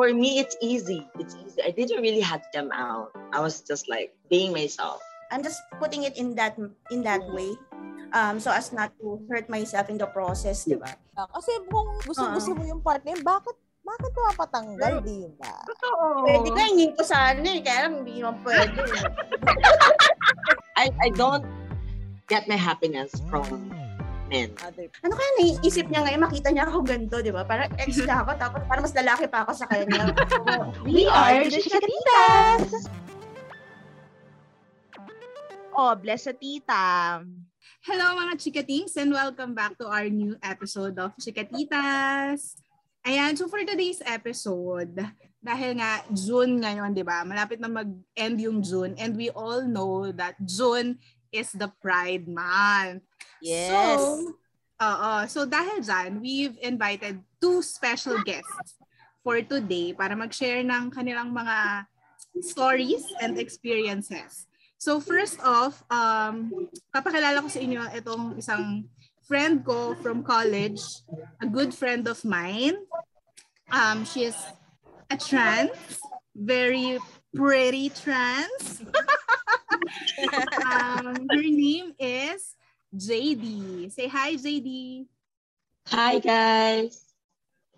for me, it's easy. It's easy. I didn't really have them out. I was just like being myself. I'm just putting it in that in that way. Um, so as not to hurt myself in the process, di ba? Kasi kung gusto, Oo. gusto mo yung partner, bakit bakit mo patanggal, di ba? Totoo. Pwede ka, hingin ko sana eh. Kaya lang, hindi naman pwede. I, I don't get my happiness from men. Other ano kaya naiisip niya ngayon? Makita niya ako ganito, di ba? Parang ex na ako, tapos parang mas lalaki pa ako sa kanya. We are the Chikatitas! Oh, bless sa tita. Hello mga chikatings and welcome back to our new episode of Chikatitas. Ayan, so for today's episode, dahil nga June ngayon, di ba? Malapit na mag-end yung June and we all know that June is the Pride Month. Yes. So, oo. So dahil dyan, we've invited two special guests for today para mag-share ng kanilang mga stories and experiences. So first off, um, papakilala ko sa inyo itong isang friend ko from college, a good friend of mine. Um, she is a trans, very pretty trans. um, her name is JD. Say hi, JD. Hi guys.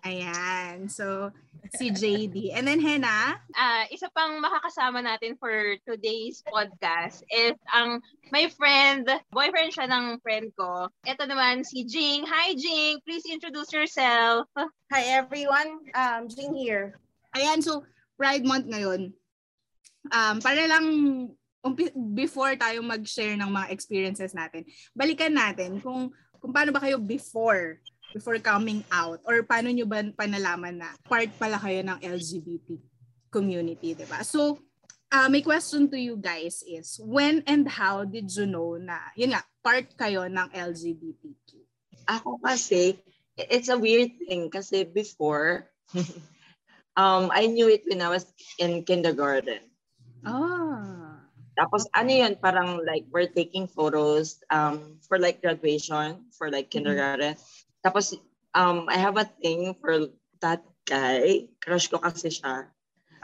Ayan. So, si JD. And then Hena. Ah, isa pang makakasama natin for today's podcast is ang my friend, boyfriend siya ng friend ko. Ito naman si Jing. Hi Jing, please introduce yourself. Hi everyone, um, Jing here. Ayan, so Pride Month ngayon. Um, para lang before tayo mag-share ng mga experiences natin, balikan natin kung kung paano ba kayo before before coming out or paano nyo ba panalaman na part pala kayo ng LGBT community, di ba? So, uh, my question to you guys is, when and how did you know na, yun nga, part kayo ng LGBTQ? Ako kasi, it's a weird thing kasi before, um, I knew it when I was in kindergarten. Ah. Tapos ano yun, parang like we're taking photos um, for like graduation, for like kindergarten. Tapos um, I have a thing for that guy. Crush ko kasi siya.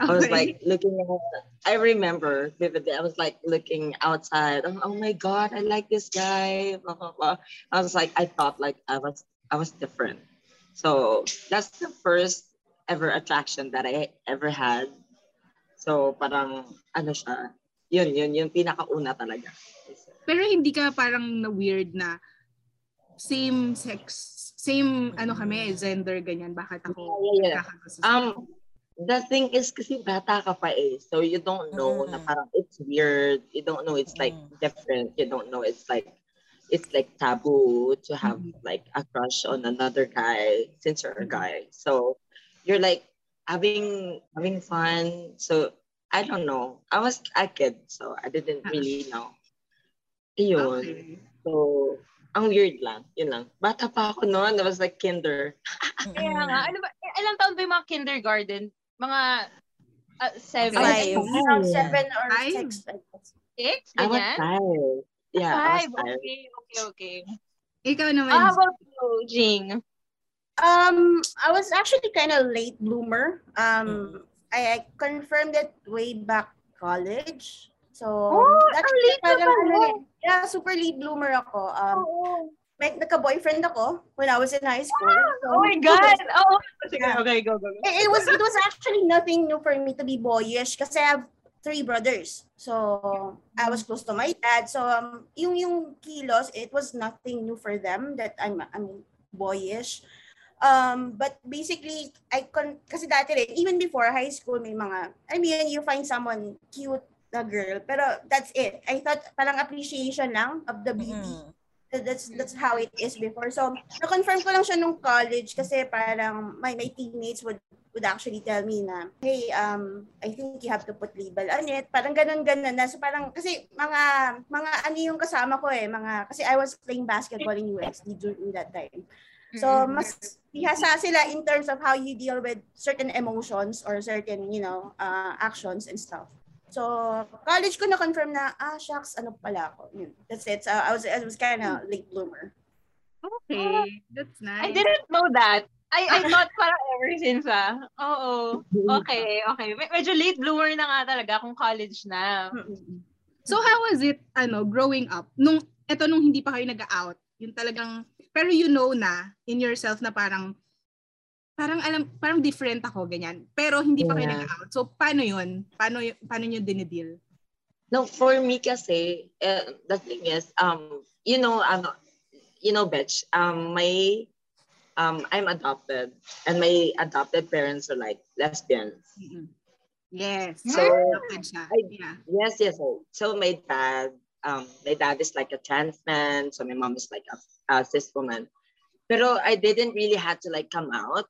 I was like looking at, I remember vividly, I was like looking outside. Oh, oh my God, I like this guy. Blah, blah, blah. I was like, I thought like I was, I was different. So that's the first ever attraction that I ever had. So parang, ano siya, yun, yun, yung pinakauna talaga. Pero hindi ka parang na-weird na same sex, same ano kami, gender, ganyan. Bakit ako Yeah, yeah. Um, the thing is kasi bata ka pa eh. So you don't know na Mm. parang it's weird. You don't know it's like Mm. different. You don't know it's like it's like taboo to have Mhm. like a crush on another guy since you're a Mhm. guy. So you're like having having fun. So I don't know. I was a kid, so I didn't Ah. really know. Yun. okay. So, ang weird lang. Yun lang. Bata pa ako noon. I was like kinder. Kaya nga, ano ba, eh, ilang taon ba yung mga kindergarten? Mga ah, seven, Five. Around seven or Five. six. six, I was ganyan? five. Yeah, I Five, was five. okay, okay, okay. Ikaw naman. Ah, how about you, Jing? Um, I was actually kind of late bloomer. Um, I, confirmed it way back college. So, Oh, that's ang late parang ano eh, Yeah, super late bloomer ako. Um, Oo. may nagka-boyfriend ako when I was in high school. So, Oh my God! Sige, Yeah. okay, go, go, go. it, it was it was actually nothing new for me to be boyish kasi I have three brothers. So I was close to my dad. So um, yung yung kilos, it was nothing new for them that I'm I'm boyish. Um, but basically, I con kasi dati rin, even before high school, may mga, I mean, you find someone cute na girl, pero that's it. I thought parang appreciation lang of the beauty Mm. That- that's that's how it is before. So, na-confirm ko lang siya nung college kasi parang my my teammates would would actually tell me na, hey, um, I think you have to put label on it. Parang ganun-ganun na. So parang, kasi mga, mga ano yung kasama ko eh, mga, kasi I was playing basketball in USD during that time. So, Mm-mm. mas bihasa sila in terms of how you deal with certain emotions or certain, you know, uh, actions and stuff. So, college ko na-confirm na, ah, shucks, ano pala ako. Yun. That's it. So, I was, I was kind of late bloomer. Okay. That's nice. I didn't know that. I, I thought parang ever since ah. Oo. Okay, okay. Me- medyo late bloomer na nga talaga kung college na. So how was it, ano, growing up? Nung, eto nung hindi pa kayo nag-out, yung talagang, pero you know na in yourself na parang, parang alam, parang different ako, ganyan. Pero hindi pa kayo Yeah. nag-out. So paano yun? Paano, y- paano nyo dinideal? No, for me kasi, uh, the thing is, um, you know, ano, you know, Betch, um, my, um, I'm adopted, and my adopted parents are like lesbians. Mm-mm. Yes. So, siya. I- yeah. Yes, yes. So, so my dad, um, my dad is like a trans man, so my mom is like a, a cis woman. Pero I didn't really had to like come out.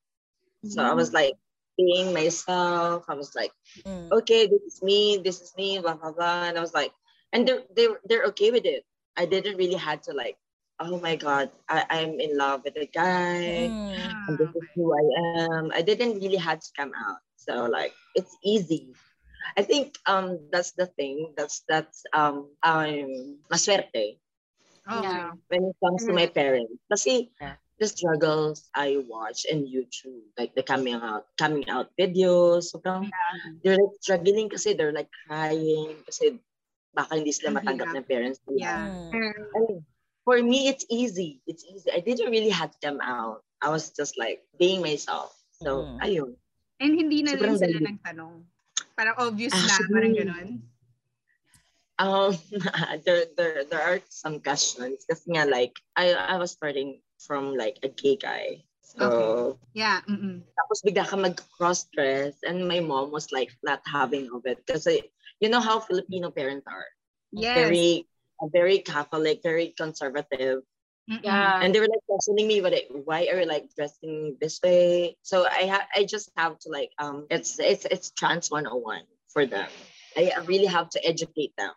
So I was like being myself. I was like, Mm. okay, this is me, this is me, blah blah blah. And I was like, and they're they're they're okay with it. I didn't really had to like, oh my god, I, I'm in love with a guy. Mm. And this is who I am. I didn't really had to come out. So like it's easy. I think um that's the thing. That's that's um I'm maswerte Okay. Yeah. when it comes to my parents. Kasi Yeah. the struggles I watch in YouTube, like the coming out coming out videos, sobrang they're like struggling kasi they're like crying kasi baka hindi sila Ang matanggap hirap. ng parents nila. Yeah. Mm. And for me, it's easy. It's easy. I didn't really have to come out. I was just like being myself. So, Mm. ayun. And hindi na rin sila dali. nagtanong. Parang obvious na, Actually, parang gano'n. Um, there, there, there are some questions. Kasi nga, like, I, I was starting from like a gay guy. So, Yeah. Mm-mm. tapos bigla ka mag-cross-dress and my mom was like not having of it. Kasi, you know how Filipino parents are. Yes. Very, very Catholic, very conservative. Mm-mm. Yeah. and they were like questioning me what it, why are you like dressing this way so i ha- i just have to like um it's it's it's trans 101 for them i really have to educate them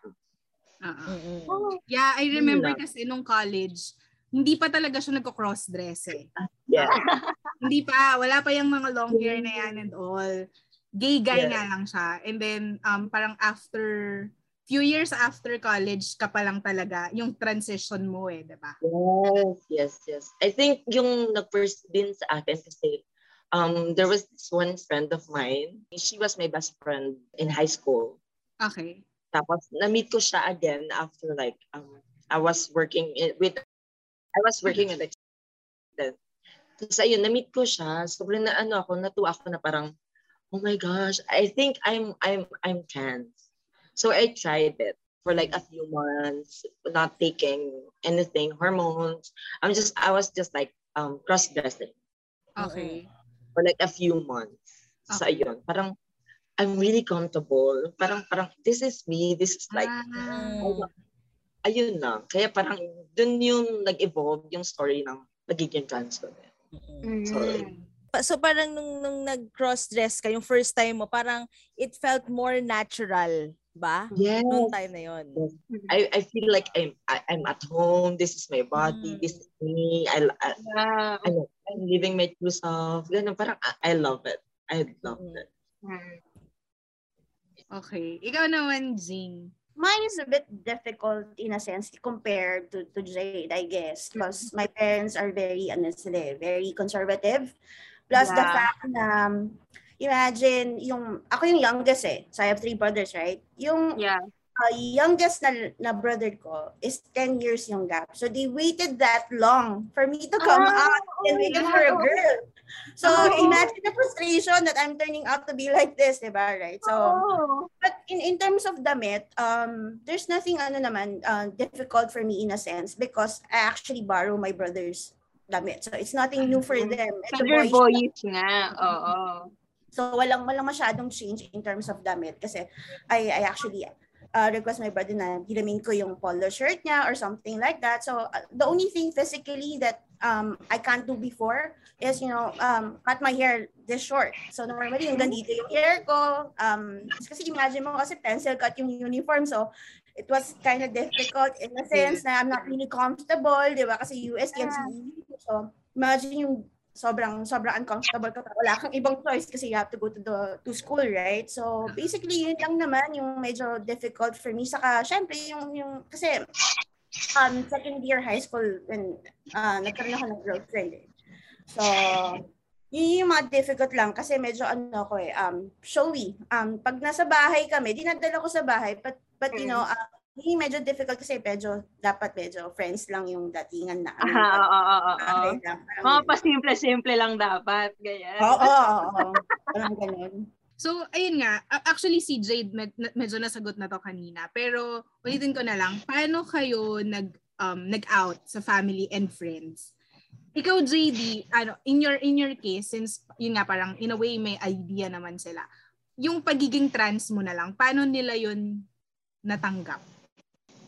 Oo. Mm-mm. Yeah, I remember lang. kasi nung college, hindi pa talaga siya nagko-cross-dress eh. yeah Hindi pa, wala pa yung mga long hair na yan and all. Gay guy Yeah. nga lang siya. And then, um, parang after, few years after college ka pa lang talaga, yung transition mo eh, di ba? yes yes yes i think yung nag-first din sa akin kasi um there was this one friend of mine she was my best friend in high school Okay. Tapos, na-meet ko siya again after like, um, I was working in, with, I was working at then. Tapos ayun, na-meet ko siya. Sobrang na ano ako, natuwa ako na parang, oh my gosh, I think I'm, I'm, I'm trans. So I tried it for like a few months, not taking anything, hormones. I'm just, I was just like, um, cross-dressing Okay. for like a few months. So Okay. ayun, parang, I'm really comfortable. Parang, parang, this is me. This is like, Ah, Mm. ayun lang. Kaya parang dun yung nag-evolve yung story ng pagiging trans ko. Mm. So, So parang nung, nung nag-cross-dress ka, yung first time mo, parang it felt more natural ba? yes. Noong time na yun. I, I feel like I'm I, I'm at home. This is my body. Mm. This is me. I, I, Yeah. ano, I'm living my true self. Ganun, parang I, I love it. I love Mm. it. okay. Ikaw naman, Jing. Mine is a bit difficult in a sense compared to, to Jade, I guess. Because my parents are very, ano sila, eh, very conservative. Plus the Yeah. fact na, um, imagine, yung, ako yung youngest eh. So I have three brothers, right? Yung Yeah. uh, youngest na, na brother ko is 10 years yung gap. So they waited that long for me to come Ah, out and oh waited for a girl. So Oh. imagine the frustration that I'm turning out to be like this, diba? Right? So, Oh. but in, in terms of damit, um, there's nothing ano naman uh, difficult for me in a sense because I actually borrow my brother's damit. So it's nothing new for them. It's Super boyish boyish nga. Oo. So walang walang masyadong change in terms of damit kasi I I actually uh, request my brother na hiramin ko yung polo shirt niya or something like that. So uh, the only thing physically that um I can't do before is you know um cut my hair this short. So normally yung ganito yung hair ko um kasi imagine mo kasi pencil cut yung uniform so it was kind of difficult in a sense na I'm not really comfortable, di ba? Kasi and CEU. So imagine yung sobrang sobrang uncomfortable ka wala kang ibang choice kasi you have to go to the to school right? So basically yun lang naman yung medyo difficult for me. Saka syempre yung yung kasi um second year high school when uh, nagkaroon ako ng girlfriend eh. so Yun yung mga difficult lang kasi medyo ano ko eh, um, showy. Um, pag nasa bahay kami, dinadala ko sa bahay, but, but you know, uh, yung medyo difficult kasi medyo, dapat medyo friends lang yung datingan na. Ah, oo, oo, oo, oo. Mga pasimple-simple lang dapat. Ganyan. Oo, oo, oo. Parang ganun. So, ayun nga. Actually, si Jade med- na- medyo nasagot na to kanina. Pero, ulitin ko na lang. Paano kayo nag, um, nag-out sa family and friends? Ikaw, JD, ano, in your, in your case, since, yun nga, parang, in a way, may idea naman sila. Yung pagiging trans mo na lang, paano nila yun natanggap?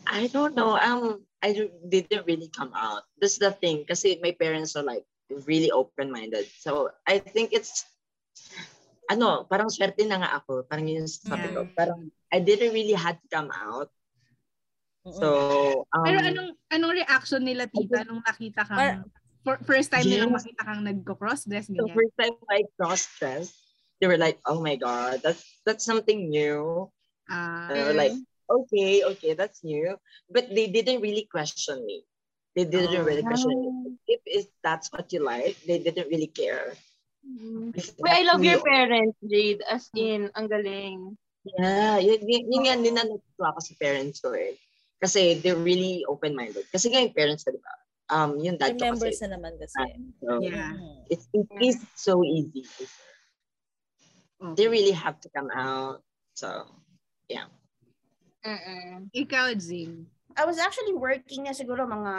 I don't know. Um, I didn't really come out. That's the thing. Kasi my parents are like really open-minded. So I think it's, ano, parang swerte na nga ako. Parang yun sabi ko. Parang I didn't really had to come out. So, um, Pero anong, anong reaction nila, tita, nung nakita kang, Par- for, first time nilang Yes. makita kang nagko-cross-dress, ganyan? first time I cross-dressed, they were like, oh my God, that's, that's something new. And I was like, okay, okay, that's new. But they didn't really question me. They didn't Oh. really question me. If, if that's what you like, they didn't really care. If Uy, I love who your parents, Jade. As in, ang galing. Yeah, yun, yun, yun nga, din na natutuwa ako sa parents ko eh. Kasi they're really open-minded. Kasi nga yung parents ko, di ba? Um, yung dad ko Remembers kasi. na naman kasi. So, yeah. Mhm. it's, it is so easy. They really have to come out. So, Mm-mm. Ikaw, Jing. I was actually working na siguro mga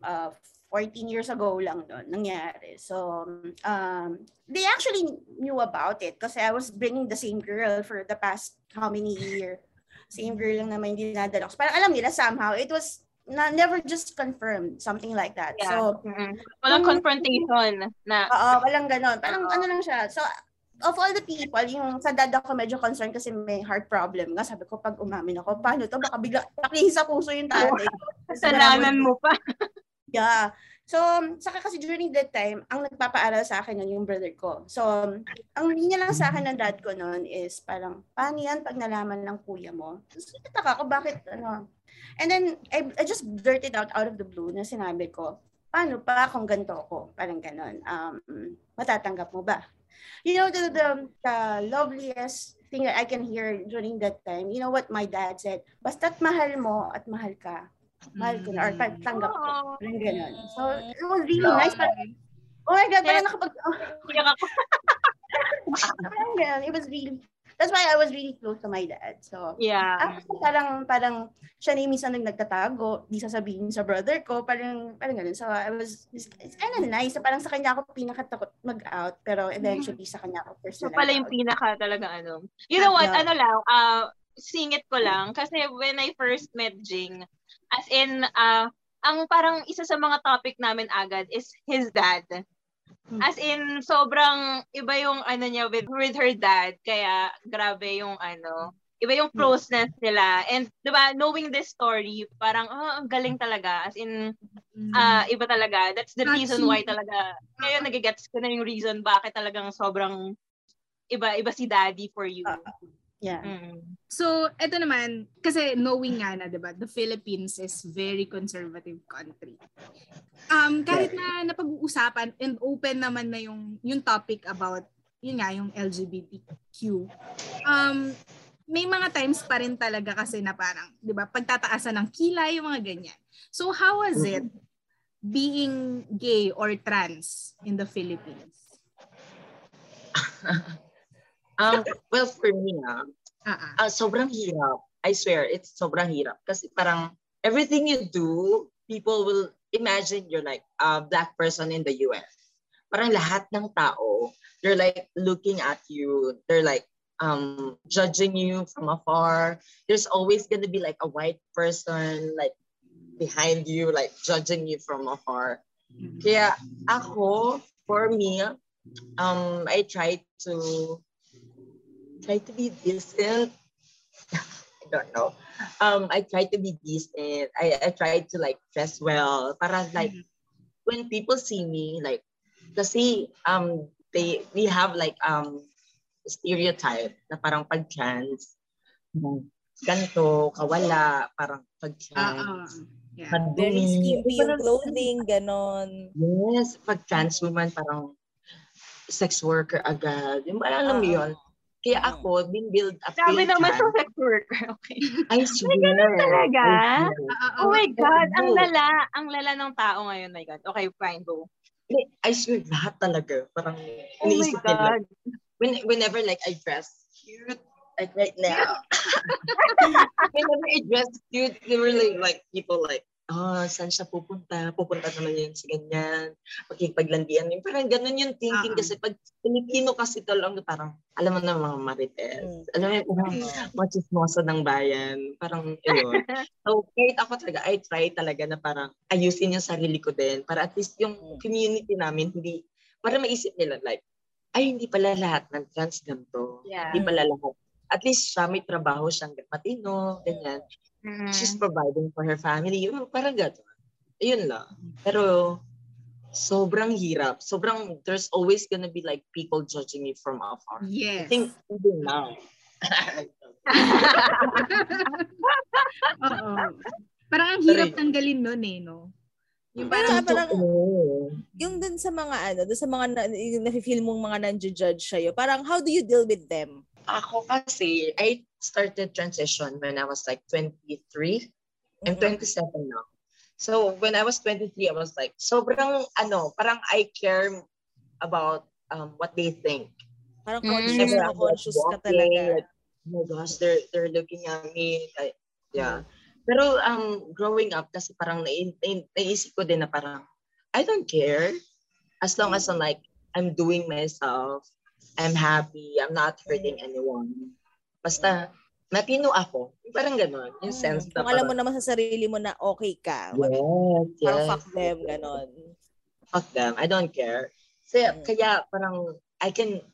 uh, 14 years ago lang doon nangyari. So, um, they actually knew about it kasi I was bringing the same girl for the past how many year. Same girl lang naman yung dinadala ko. So, Parang alam nila somehow, it was na, never just confirmed, something like that. Yeah. So, Mm-mm. Walang confrontation na Oo, walang ganon. Parang ano lang siya. So, of all the people, yung sa dad ako medyo concerned kasi may heart problem nga. Sabi ko, pag umamin ako, paano to? Baka bigla, pakihin sa puso yung tatay. kasalanan mo pa. Yeah. So, saka kasi during that time, ang nagpapaaral sa akin nun yung brother ko. So, ang linya lang sa akin ng dad ko noon is parang, paano yan pag nalaman ng kuya mo? Tapos nataka ko, bakit ano? And then, I, I just blurted out out of the blue na sinabi ko, paano pa kung ganito ako? Parang ganon. Um, matatanggap mo ba? You know, the, the, the loveliest thing that I can hear during that time, you know what my dad said? Basta't mahal mo at mahal ka, mahal ko na, or Mm. tanggap ko. Parang ganun. So, it was really nice. Parang, oh my God, parang nakapag, oh, parang ganun. It was really, that's why I was really close to my dad. So, Yeah. ako parang, parang, siya na yung minsan nag nagtatago, di sasabihin sa brother ko, parang, parang ganun. So, I was, it's, it's kind of nice. So, parang sa kanya ako pinakatakot mag-out, pero eventually sa kanya ako So personal. pala yung pinaka talaga ano. You know what? Yeah. Ano lang, uh, singit ko lang. Kasi when I first met Jing, as in, uh, ang parang isa sa mga topic namin agad is his dad. Hmm. As in, sobrang iba yung ano niya with, with her dad. Kaya grabe yung ano, iba yung closeness nila. And, di ba, knowing this story, parang, oh, ang galing talaga. As in, ah iba talaga. That's the reason why talaga. Ngayon, nagigets ko na yung reason bakit talagang sobrang iba iba si daddy for you. Ah. Yeah. Mm. So, eto naman, kasi knowing nga na, di ba, the Philippines is very conservative country. Um, kahit na napag-uusapan and open naman na yung, yung topic about, yun nga, yung LGBTQ, um, may mga times pa rin talaga kasi na parang, di ba, pagtataasan ng kilay, yung mga ganyan. So, how was it being gay or trans in the Philippines? Um, well, for me, ah, ah. ah, sobrang hirap. I swear, it's sobrang hirap. Kasi parang everything you do, people will imagine you're like a black person in the US. Parang lahat ng tao, they're like looking at you. They're like um, judging you from afar. There's always gonna be like a white person like behind you, like judging you from afar. Kaya ako, for me, um, I try to try to be decent. I don't know. Um, I try to be decent. I, I try to like dress well. Para like when people see me, like, kasi um they we have like um stereotype na parang pag trans, ganto, kawala, parang pag trans, Yeah. Very madumi. skimpy yung clothing, ganon. Yes, pag trans woman parang sex worker agad. Yung alam mo Oo. yun. Kaya Oo. ako, din build up Sabi naman sa sex worker. Okay. I swear. ganun talaga? Oh my God, ang lala. Ang lala ng tao ngayon, my God. Okay, fine, go. I swear, lahat talaga. Parang Oh my iniisip nila. God. When, whenever like I dress cute, like right now. whenever I dress cute, they were like, like people like, oh, saan siya pupunta? Pupunta naman yun sa ganyan. Makikipaglandian. Yung parang ganun yung thinking. Ah. Kasi pag Pilipino kasi talaga parang, alam mo na mga marites. Mm. Alam mo yung parang mga chismosa ng bayan. Parang yun. so, kahit ako talaga, I try talaga na parang ayusin yung sarili ko din. Para at least yung Mm. community namin, hindi, para maisip nila like, ay, hindi pala lahat ng trans ganito. Yeah. Hindi pala lahat. At least siya may trabaho siyang matino, ganyan. Mm. She's providing for her family. Yung parang gano'n. Ayun lang. Pero, sobrang hirap. Sobrang, there's always gonna be like people judging me from afar. I Yes. think even now. Oo. Parang ang hirap Sorry. tanggalin nun eh, no? Yung Pero parang, parang, yung dun sa mga ano, dun sa mga na, yung nafe-feel mong mga nanjo-judge sa'yo, parang how do you deal with them? Ako kasi, I started transition when I was like 23. I'm Mhm. 27 now. So when I was 23, I was like, sobrang ano, parang I care about um, what they think. Parang Mm. conscious na like conscious ka walking, talaga. like, oh my gosh, they're, they're looking at me. I, yeah. Pero um, growing up, kasi parang nai- nai- naisip ko din na parang, I don't care. As long as I'm like, I'm doing myself, I'm happy, I'm not hurting anyone. Basta, matino ako. Parang gano'n. Yung sense Mm. na Kung alam mo naman sa sarili mo na okay ka. Wag, yes, parang yes. fuck them, ganon. Fuck them. I don't care. Kaya, Mm. kaya parang, I can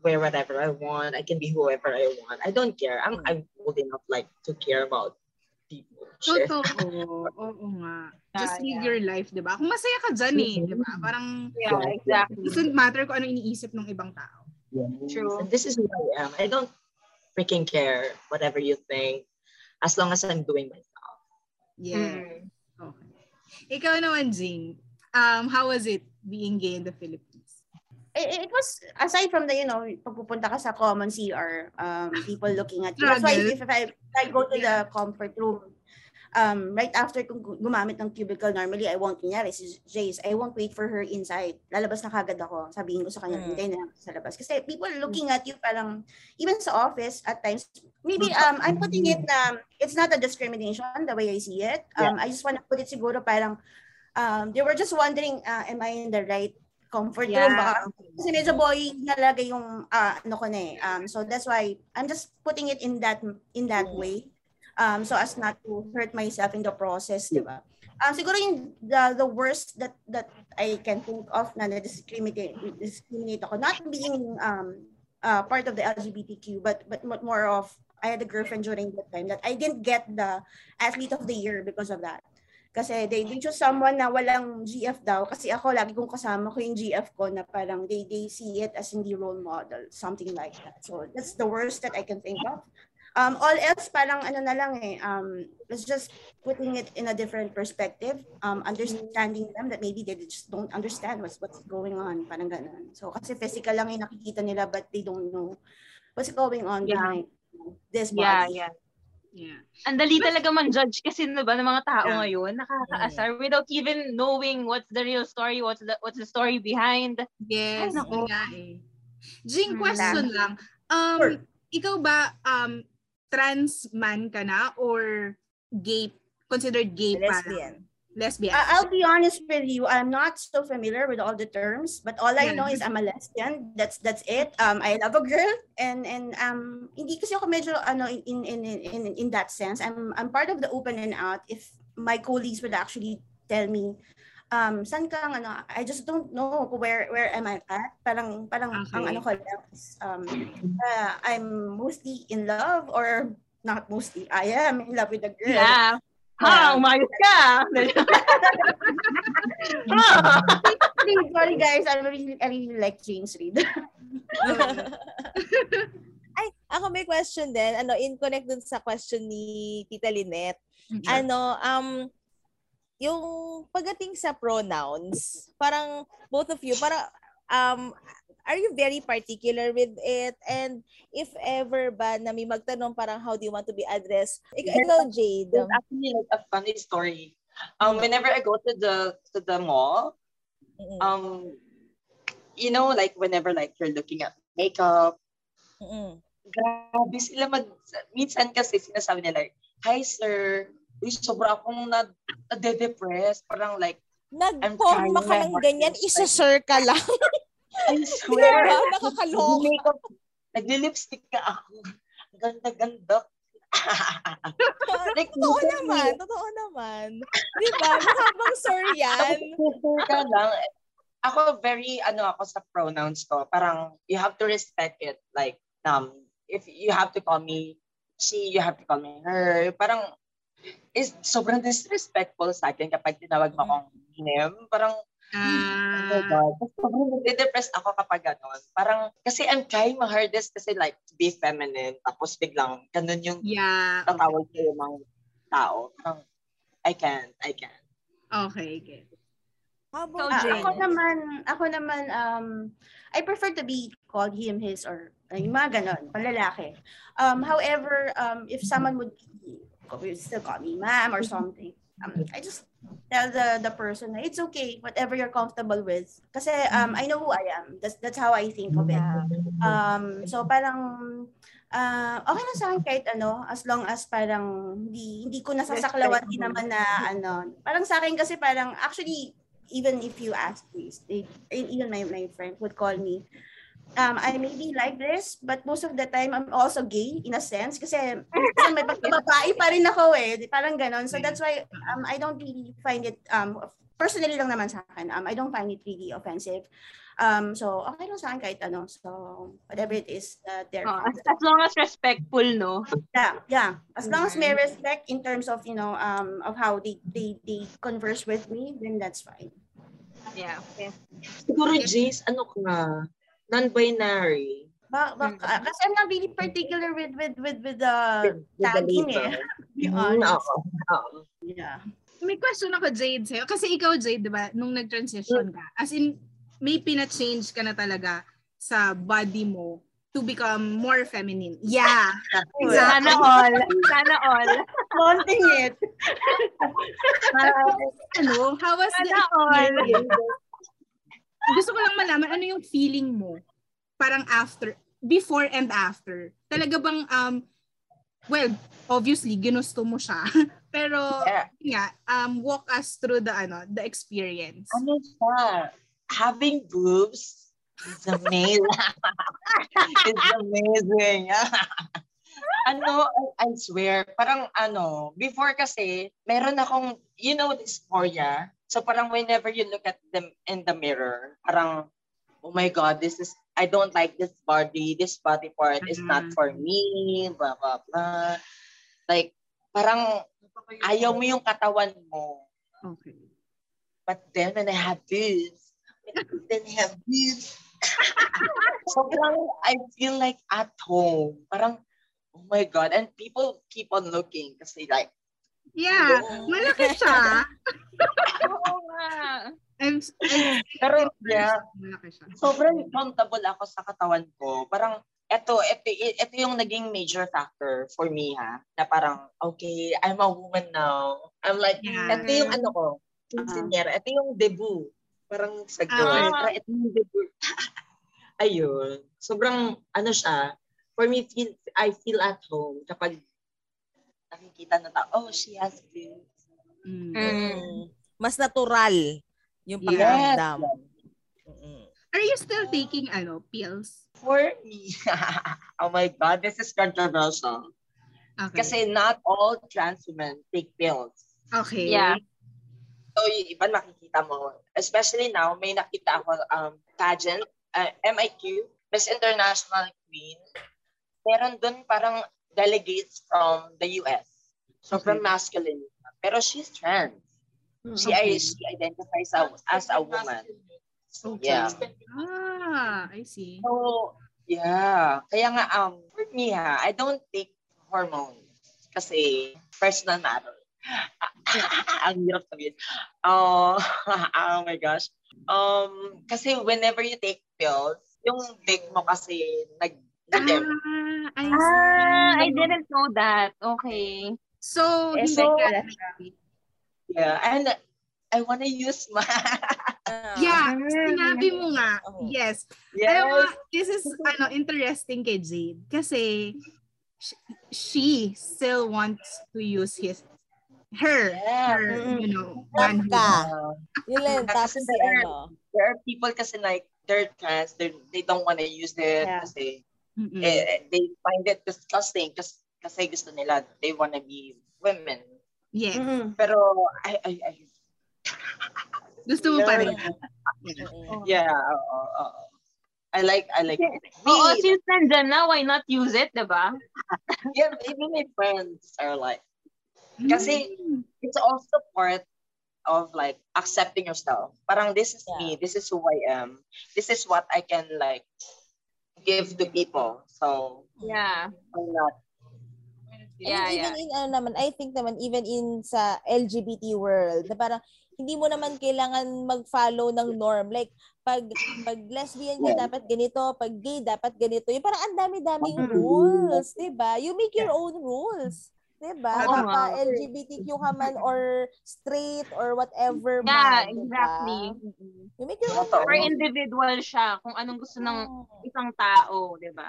wear whatever I want. I can be whoever I want. I don't care. I'm, Mm. I'm old enough like to care about people. Totoo. Oo nga. Just Yeah, live yeah. your life, di ba? Kung masaya ka dyan eh, di ba? Mhm. Parang, Yeah, exactly. doesn't matter kung ano iniisip ng ibang tao. Yes. True. And this is who I am. I don't freaking care whatever you think as long as I'm doing myself. Yeah. Mm. Okay. Ikaw naman, Jing. Um, how was it being gay in the Philippines? it, it was aside from the you know pagpupunta ka sa common CR um people looking at you that's why if, if I, if I go to the comfort room um right after kung gu- gumamit ng cubicle normally I won't kunyari si Jace I won't wait for her inside. Lalabas na kagad ako. Sabihin ko sa kanya Mm. na lang sa labas. Kasi people looking at you parang even sa office at times maybe um I'm putting it na it's not a discrimination the way I see it. Um I just want to put it siguro parang um they were just wondering uh, am I in the right comfort room Yeah. baka kasi medyo boy nalaga yung ah, ano ko na eh. Um, so that's why I'm just putting it in that in that way. Um, so as not to hurt myself in the process, di ba? Um, siguro yung the, the worst that that I can think of na na-discriminate discriminate ako, not being um, uh, part of the LGBTQ, but but mo- more of I had a girlfriend during that time that I didn't get the athlete of the year because of that. Kasi they, they choose someone na walang GF daw. Kasi ako, lagi kong kasama ko yung GF ko na parang they, they see it as hindi role model. Something like that. So that's the worst that I can think of. Um, all else, parang ano na lang eh. Um, let's just putting it in a different perspective. Um, understanding them that maybe they just don't understand what's what's going on. Parang ganun. So kasi physical lang yung nakikita nila but they don't know what's going on Yeah. behind this Yeah, body. yeah. Yeah. Ang dali talaga man-judge kasi na ba ng mga tao Yeah. ngayon, nakakaasar without even knowing what's the real story, what's the what's the story behind. Yes, yun nga eh. Jing, Mm, question lang. Um, Sure. ikaw ba um, trans man ka na or gay, considered gay pa? Lesbian. Lesbian. I- I'll be honest with you. I'm not so familiar with all the terms, but all I Yeah. know is I'm a lesbian. That's that's it. Um, I love a girl, and and um, hindi kasi ako medyo ano in in in in, in that sense. I'm I'm part of the open and out. If my colleagues would actually tell me, um, saan ka ang ano, I just don't know where where am I at. Parang parang ang Okay. ano ko lang is, um, uh, I'm mostly in love or not mostly. I am in love with a girl. Yeah. Yeah. Ha, umayos ka. Ah. Sorry, guys, I really, I really like James Reid. Ay, ako may question din. Ano, in connect dun sa question ni Tita Lynette. Mhm. Ano, um, yung pagdating sa pronouns, parang both of you, parang, um, are you very particular with it? And if ever ba na may magtanong parang how do you want to be addressed? Ik- ikaw, Jade. There's actually like a funny story. Um, whenever I go to the to the mall, um, you know, like whenever like you're looking at makeup, Mm-mm. grabe sila mag, minsan kasi sinasabi nila, hi sir, uy, sobra akong na, nade-depress. Parang like, Nagporma trying ka ng ganyan, isa-sir ka lang. I swear, Diba? Nakakaloka. nagli-lipstick ka ako. Ganda-ganda. like, totoo naman, totoo naman. Di ba? Habang sir yan. Ka lang. Ako, very, ano ako sa pronouns ko. Parang, you have to respect it. Like, um, if you have to call me she, you have to call me her. Parang, is sobrang disrespectful sa akin kapag tinawag mo akong him. Parang, oh my Ah, God. Tapos Sobrang nade-depress ako kapag gano'n. Parang, kasi I'm trying my hardest kasi like, to be feminine. Tapos biglang, ganun yung yeah. Okay. tatawag ko yung mga tao. Parang, I can't, I can't. Okay, it. How So, about Jane? ako naman, ako naman, um, I prefer to be called him, his, or ay, yung mga ganon, palalaki. Um, however, um, if someone would, would still call me ma'am or something, um, I just tell the the person na it's okay, whatever you're comfortable with. Kasi um, I know who I am. That's that's how I think of it. Um, so parang ah okay lang sa akin kahit ano, as long as parang hindi hindi ko nasasaklawan din naman na ano. Parang sa akin kasi parang actually even if you ask please, they, even my my friend would call me um, I may be like this, but most of the time, I'm also gay in a sense. Kasi may pagkababae pa rin ako eh. Parang ganon. So that's why um, I don't really find it, um, personally lang naman sa akin, um, I don't find it really offensive. Um, so, okay lang sa akin kahit ano. So, whatever it is, uh, they're Oh, as, as long as respectful, no? yeah, yeah. As long as may respect in terms of, you know, um, of how they, they, they converse with me, then that's fine. Yeah. Okay. Siguro, Jace, ano ka? Non-binary. Ba, ba, Mm. kasi I'm not really particular with, with, with, with the With- with the tagging label. eh. be Mm, honest. oo, oo. Yeah. May question ako, Jade, sa'yo. Kasi ikaw, Jade, di ba, nung nag-transition ka, as in, may pina-change ka na talaga sa body mo to become more feminine. Yeah. Sana all. Sana all. Wanting it. Ano, how was the Sana all. Gusto ko lang malaman, ano yung feeling mo parang after, before and after? Talaga bang, um, well, obviously, ginusto mo siya. Pero, Yeah. nga, um, walk us through the, ano, the experience. Ano siya? Having boobs is amazing. it's amazing. ano, I, I swear, parang ano, before kasi, meron akong, you know, dysphoria. So parang whenever you look at them in the mirror, parang, oh my God, this is, I don't like this body. This body part is not Mhm. for me, blah, blah, blah. Like, parang, ayaw mo yung katawan mo. Okay. But then when I have boobs, then I have boobs. Sobrang I feel like at home. Parang, oh my God. And people keep on looking kasi like, Yeah, malaki siya. Oo nga. I'm, I'm pero yeah, malaki siya. sobrang comfortable ako sa katawan ko. Parang, eto, eto, eto yung naging major factor for me ha. Na parang, okay, I'm a woman now. I'm like, Yeah. eto yung ano ko, quinceañera. Ito yung debut. Parang sa girl. Ah. Parang ito yung debut. Ayun. Sobrang, ano siya, for me, feel, I feel at home kapag nakikita na tao, oh, she has boobs. Mm. Mm. Mas natural yung Yes. pakiramdam. Mm. Are you still taking ano pills? For me, oh my God, this is controversial. Okay. Kasi not all trans women take pills. okay. Yeah. So, yung iba makikita mo. Especially now, may nakita ako um, pageant, uh, MIQ, Miss International Queen. Meron dun parang delegates from the US. So, from Okay. masculine. Pero she's trans. She, Okay. she identifies as a woman. Okay. Yeah. Ah, I see. So, yeah. Kaya nga, um, for me ha, I don't take hormones. Kasi personal matter. Ang hirap sabihin. Oh, oh my gosh. Um, kasi whenever you take pills, yung leg mo kasi nag Ah, I see. Ah, I didn't know that. Okay. So, Eh, so- ka Yeah, and I wanna use my Ah. Yeah, sinabi mo nga. Oh. Yes. yes. Alam mo, this is ano interesting kay Jade kasi sh- she still wants to use his her, Yeah. her you know, manhood. Ka. Uh, Yun lang, tapos si ano. there are people kasi like they're trans, they they don't wanna use it Yeah. kasi Mm-mm. eh, they find it disgusting kasi, kasi gusto nila, they wanna be women. Yeah. Mm-mm. Pero I I, I Gusto mo pa rin. Yeah, oo, oo. I like I like it. Oo, Me, since nandyan na, why not use it, diba? yeah, even my friends are like Kasi- Mm. it's also part of like accepting yourself. Parang this is me, this is who I am. This is what I can like give to people. So Yeah. why not? Yeah, and yeah. even in ano naman, I think naman even in sa LGBT world, na parang hindi mo naman kailangan mag-follow ng norm. Like, pag, pag lesbian ka, Yeah. dapat ganito. Pag gay, dapat ganito. Yung parang ang dami-daming Mhm. rules, di ba? You make your own rules. Di ba? Oo Baka nga. LGBTQ ka man or straight or whatever Yeah, man. di ba? exactly. You make your own. For individual siya, kung anong gusto ng Oh. isang tao, di ba?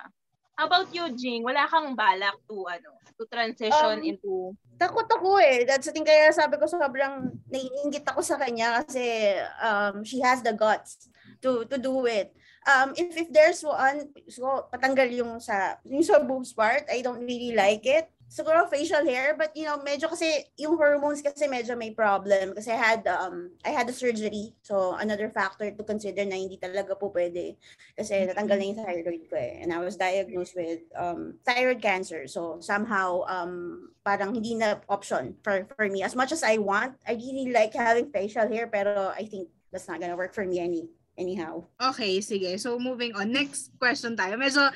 How about you, Jing? Wala kang balak to, ano, to transition Um, into, Takot ako eh. That's the thing kaya sabi ko sobrang naiingit ako sa kanya kasi um, she has the guts to to do it. Um, if if there's one, so patanggal yung sa yung sa boobs part, I don't really like it. Siguro facial hair, but you know, medyo kasi yung hormones kasi medyo may problem kasi I had um I had a surgery. So another factor to consider na hindi talaga po pwede kasi natanggal na yung thyroid ko eh. And I was diagnosed with um thyroid cancer. So somehow um parang hindi na option for for me. As much as I want, I really like having facial hair pero I think that's not gonna work for me any anyhow. Okay, sige. So moving on. Next question tayo. Medyo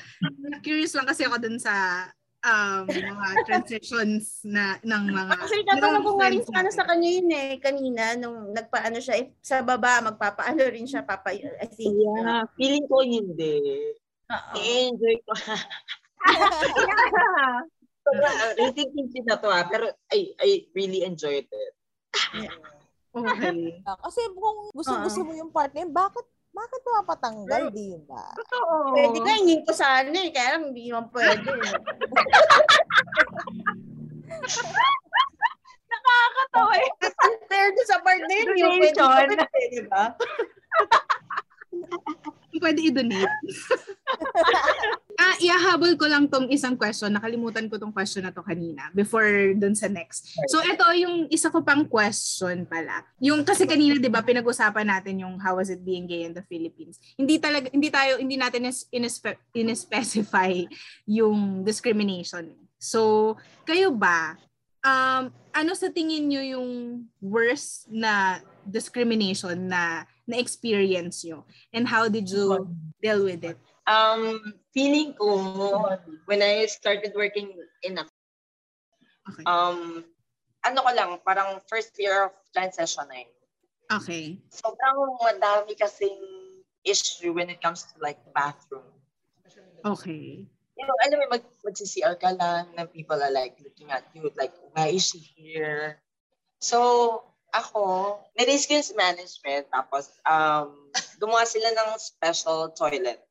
curious lang kasi ako dun sa um, mga transitions na ng mga Actually, natanong ko nga rin sana sa kanya yun eh, kanina, nung nagpaano siya, if sa baba, magpapaano rin siya, papa, I think. uh, Yeah, feeling ko hindi. Oo. I-enjoy ko. yeah. Sobrang uh, rating kids na to ah, pero I, I really enjoyed it. Okay. Ah, Kasi kung gusto-gusto mo yung partner, bakit bakit mapapatanggal, di ba? Totoo. Pwede ka, hingin ko sana eh, kaya lang hindi naman pwede. eh. Nakakatawa eh. Unfair doon sa part na yun, hindi mo pwede di ba? Pwede i-donate. ah, iahabol ko lang tong isang question. Nakalimutan ko tong question na to kanina before dun sa next. So ito yung isa ko pang question pala. Yung kasi kanina 'di ba pinag-usapan natin yung how was it being gay in the Philippines. Hindi talaga hindi tayo hindi natin inespe- inespecify yung discrimination. So kayo ba um ano sa tingin nyo yung worst na discrimination na na-experience nyo? And how did you deal with it? Um, feeling ko, when I started working in a, Okay. um, ano ko lang, parang first year of transition eh. Okay. Sobrang madami kasing issue when it comes to like bathroom. Okay. You know, alam mo, mag, mag-CR ka lang na people are like looking at you like, why is she here? So, ako, na-risk ko yung management, tapos um, gumawa sila ng special toilet.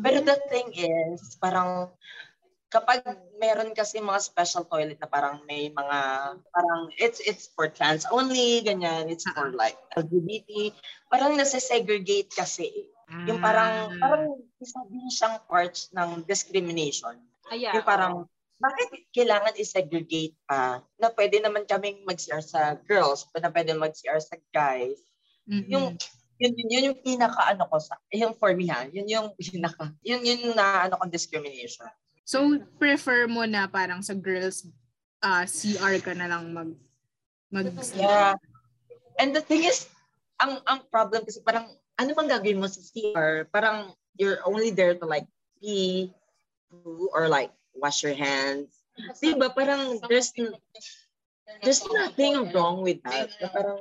Pero the thing is, parang kapag meron kasi mga special toilet na parang may mga parang it's it's for trans only ganyan it's for like LGBT parang nasa-segregate kasi yung parang Ah. parang isa din siyang parts ng discrimination Ayan. yung parang bakit kailangan i-segregate pa na pwede naman kaming mag-CR sa girls na pwede mag-CR sa guys Mm-mm. yung yun, yun, yun yung pinaka ano ko sa yung for me ha yun yung pinaka yun yun na ano kong discrimination So, prefer mo na parang sa girls uh, CR ka na lang mag mag Yeah. And the thing is, ang ang problem kasi parang ano bang gagawin mo sa CR? Parang you're only there to like pee, poo, or like wash your hands. Diba? Parang there's there's nothing wrong with that. Parang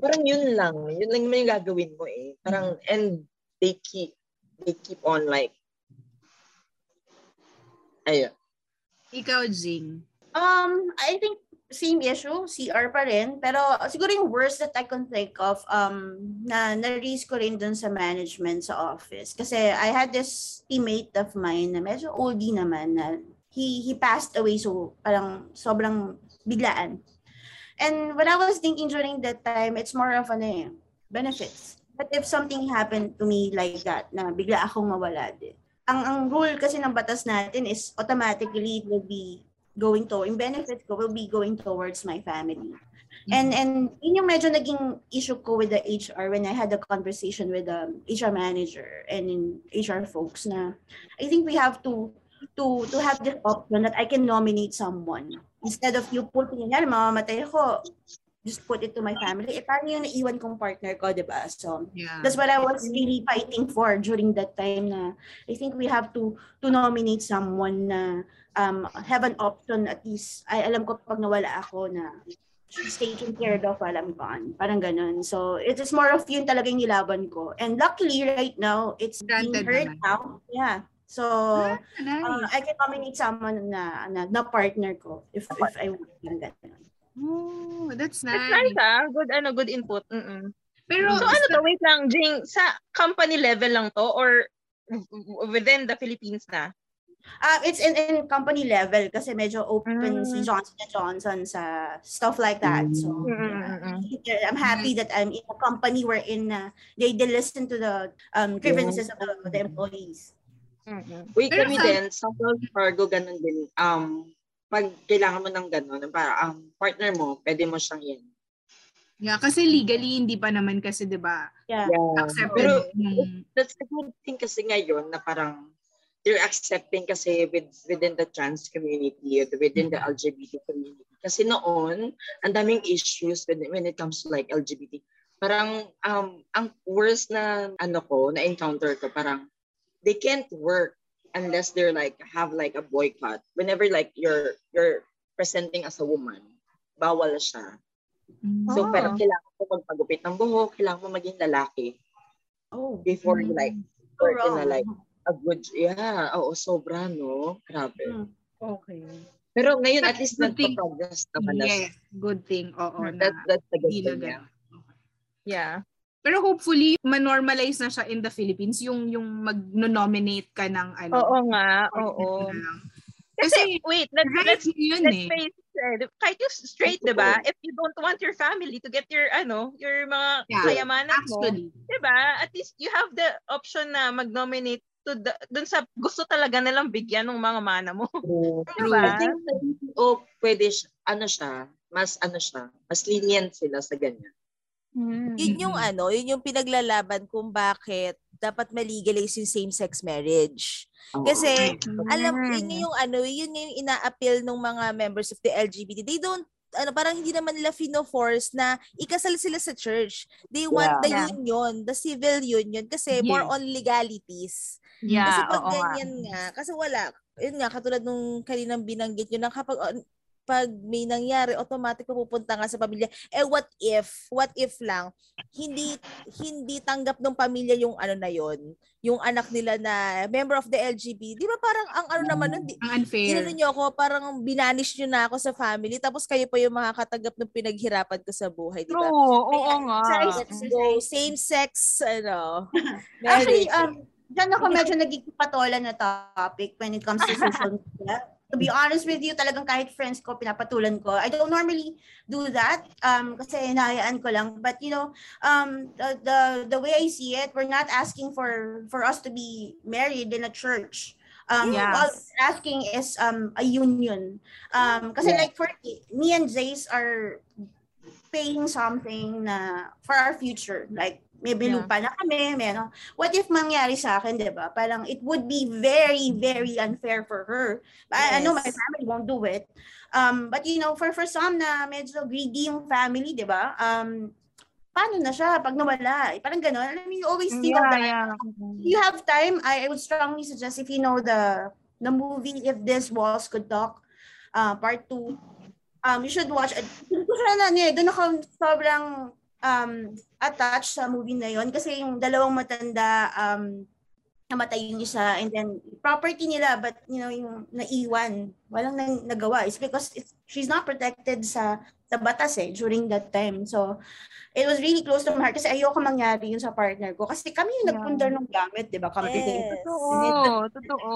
parang yun lang. Yun lang yung gagawin mo eh. Parang and they keep they keep on like, ayun. Ikaw, Jing. Um, I think same issue, CR pa rin. Pero siguro yung worst that I can think of, um, na na-raise ko rin dun sa management sa office. Kasi I had this teammate of mine na medyo oldie naman na he, he passed away so parang sobrang biglaan. And when I was thinking during that time, it's more of ano eh, benefits. But if something happened to me like that, na bigla akong mawala din, ang ang rule kasi ng batas natin is automatically it will be going to, yung benefit ko will be going towards my family. And and yun yung medyo naging issue ko with the HR when I had a conversation with the HR manager and in HR folks na I think we have to to to have this option that I can nominate someone instead of you putting yan, mamamatay ako, just put it to my family. Eh, paano yung naiwan kong partner ko, di ba? So, Yeah. that's what I was really fighting for during that time na I think we have to to nominate someone na um, have an option at least. Ay, alam ko pag nawala ako na she's taken care of while I'm gone. Parang ganun. So, it is more of yun talaga yung nilaban ko. And luckily, right now, it's being Granted heard naman. now. Yeah. So, Ah, uh, nice. I can nominate someone na, na, na partner ko if, if I want yung ganun. Oh, that's That's nice. nice ah. Good, ano, good input. Mm-mm. Pero, So ano to, wait lang, Jing, sa company level lang to or within the Philippines na? Uh, it's in, in company level kasi medyo open si Mm. Johnson Johnson sa stuff like that. So, Mm-mm-mm. I'm happy that I'm in a company wherein uh, they, they listen to the um, grievances of the, the employees. Mm-mm. Wait, Pero kami sa- din, sa Wells Fargo, ganun din. Um, pag kailangan mo ng ganun, para ang partner mo, pwede mo siyang yan. yeah, kasi legally, hindi pa naman kasi, di ba, Yeah. Yeah. accepted Pero yung, that's the good thing kasi ngayon na parang they're accepting kasi with, within the trans community, within the LGBT community. Kasi noon, ang daming issues when, when it comes to like LGBT. Parang um, ang worst na ano ko, na encounter ko, parang they can't work unless they're like have like a boycott. Whenever like you're you're presenting as a woman, bawal siya. So, Oh. pero kailangan mo magpagupit ng buhok, kailangan mo maging lalaki Oh. before you like so work in a like a good, yeah, oo, sobra, no? Grabe. Mm. Okay. Pero ngayon, at But least good thing- nagpa-progress naman na yes, good thing, oo, na That, that's the good hindi na thing, yeah. Yeah. Pero hopefully, manormalize na siya in the Philippines, yung yung mag-nominate ka ng ano. Oo nga, oo. na lang. Kasi, wait, let's, Right let's, yun let's eh. face it. Kahit yung straight, di ba? If you don't want your family to get your, ano, your mga Yeah, kayamanan mo, di ba? At least you have the option na mag-nominate to the, dun sa gusto talaga nilang bigyan ng mga mana mo. True. Diba? I think sa oh, pwede siya, ano siya, mas ano siya, mas lenient sila sa ganyan. Yun yung ano, yun yung pinaglalaban kung bakit dapat ma-legalize yung same-sex marriage. Kasi, Mm. alam, yun yung ano, yun yung ina-appeal ng mga members of the LGBT. They don't, ano, parang hindi naman nila fino-force na ikasal sila sa church. They want the Yeah. union, the civil union, kasi more Yes. on legalities. Yeah, kasi pag oo nga. ganyan nga, kasi wala, yun nga, katulad nung kaninang binanggit yun, na kapag, uh, pag may nangyari, automatic pupunta nga sa pamilya. Eh, what if, what if lang, hindi, hindi tanggap ng pamilya yung ano na yon yung anak nila na member of the LGBT. Di ba parang ang ano naman nun, di, Ang unfair. Ginano niyo ako, parang binanish niyo na ako sa family, tapos kayo pa yung makakatanggap ng pinaghirapan ko sa buhay, di ba? True, oo nga. Go same-sex, ano, Actually, um, dyan ako medyo naging patola na topic when it comes to social media. To be honest with you, talagang kahit friends ko, pinapatulan ko. I don't normally do that um, kasi hinahayaan ko lang. But you know, um, the, the, the way I see it, we're not asking for, for us to be married in a church. Um, Yes. All asking is um, a union. Um, kasi Yeah. like for me and Jace are paying something na for our future. Like, may Yeah. lupa na kami, may ano. What if mangyari sa akin, di ba? Parang it would be very, very unfair for her. I, I know my Yes. family won't do it. Um, but you know, for, for some na medyo greedy yung family, di ba? Um, paano na siya pag nawala? Eh, Parang gano'n. I mean, you always think of that yeah. if you have time, I, I would strongly suggest if you know the the movie If This Walls Could Talk, uh, part 2, um, you should watch it. Siya na, niya, doon ako sobrang um, attached sa movie na yon kasi yung dalawang matanda um, namatay yung isa and then property nila but you know yung naiwan walang nang, nagawa it's because it's, she's not protected sa sa batas eh during that time so it was really close to my heart kasi ayoko mangyari yun sa partner ko kasi kami yung Yeah. nagpundar ng gamit di ba kami din Yes. Totoo, totoo.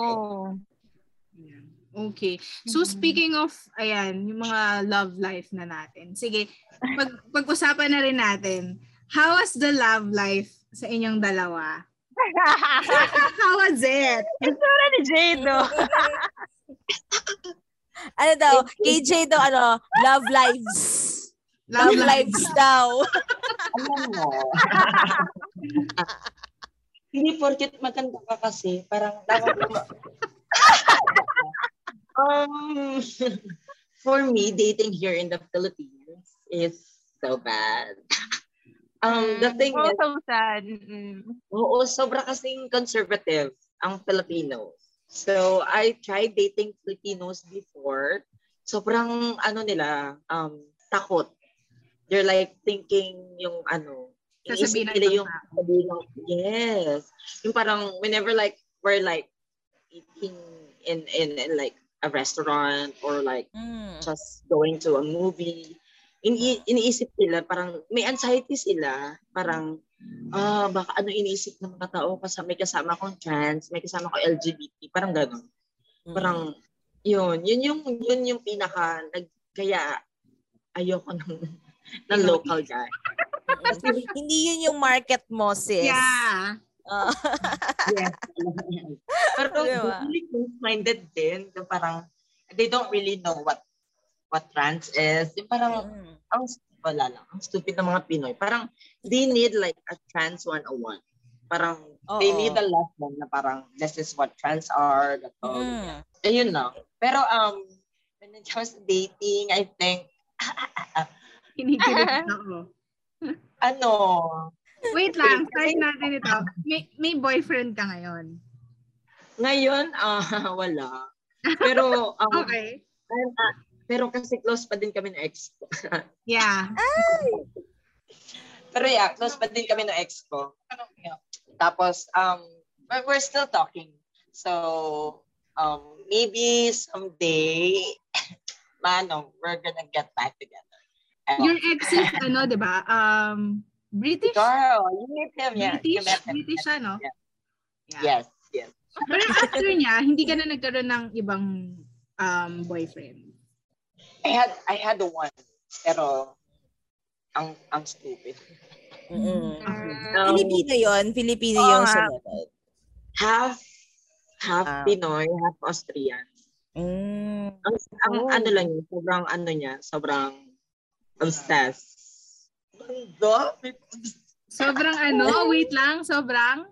Yeah. Okay. So speaking of ayan, yung mga love life na natin. Sige, pag pag-usapan na rin natin. How was the love life sa inyong dalawa? How was it? Itsura ni Jado. ano daw, KJ daw, ano, love lives. Love lives daw. Alam mo. Hindi porket maganda ka kasi, parang dapat mo. um, for me, dating here in the Philippines is so bad. Um, the thing oh, is, so sad. Mm-mm. Oo, sobra kasing conservative ang Filipinos. So, I tried dating Filipinos before. Sobrang, ano nila, um, takot. They're like thinking yung ano, Sasabihin nila yung sasabihin ng, yes. Yung parang, whenever like, we're like, eating in, in, in like, a restaurant or like, Mm. just going to a movie, ini iniisip nila, parang may anxiety sila, parang, ah, baka ano iniisip ng mga tao kasi may kasama akong trans, may kasama akong LGBT, parang gano'n. Mm. Parang, yun, yun yung, yun yung pinaka, nag, kaya ayoko ng, ng local guy. Hindi yun yung market mo, sis. Yeah. Ah. Yes. Pero Diba? really close-minded din, parang, they don't really know what what trans is. Yung parang, Mm. ang wala lang, ang stupid ng mga Pinoy. Parang, they need like a trans 101. Parang, they Oo. need a lesson na parang, this is what trans are, that's all. Mm. Ayun lang. Pero, um, when it comes to dating, I think, Kinikilig ako. ano, Wait lang, start natin ito. May, may boyfriend ka ngayon. ngayon, ah, wala. Pero, um, Okay. I'm- pero kasi close pa din kami ng ex ko. Yeah. pero yeah, close pa din kami ng ex ko. Tapos, um, we're, we're still talking. So, um, maybe someday, mano, we're gonna get back together. And- Your ex is ano, di ba? Um, British? Girl, you met him, yeah. You British? met him. British siya, no? Yeah. Yeah. Yes, yes. Pero after niya, hindi ka na nagkaroon ng ibang um, boyfriend. I had, I had one. Pero, ang, ang stupid. Mm-mm. Um, Filipino yun. Filipino Oo yung sumunod. half, half Ah. Pinoy, half Austrian. Mm. Ang, ang Oh. ano lang yun, sobrang ano niya, sobrang obsessed. Ganda. Sobrang ano, wait lang, sobrang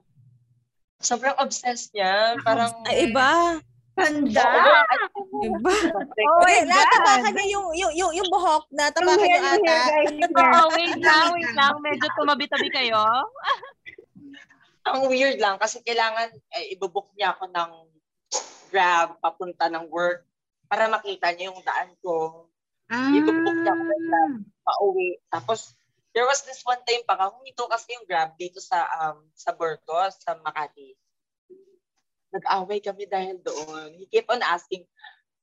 Sobrang obsessed niya. Parang, Ay, iba. Ganda! Iba. Oh Eh, natapakan niya yung, yung, yung, yung buhok. Natapakan niyo ata. Oo, wait lang, wait lang. Medyo tumabi-tabi kayo. ang weird lang kasi kailangan eh, ibubuk niya ako ng grab papunta ng work para makita niya yung daan ko. ah, Ibubuk niya ako ng grab pauwi. Tapos, there was this one time pa, huminto kasi yung grab dito sa um, sa Burgos, sa Makati. Nag-away kami dahil doon. He kept on asking,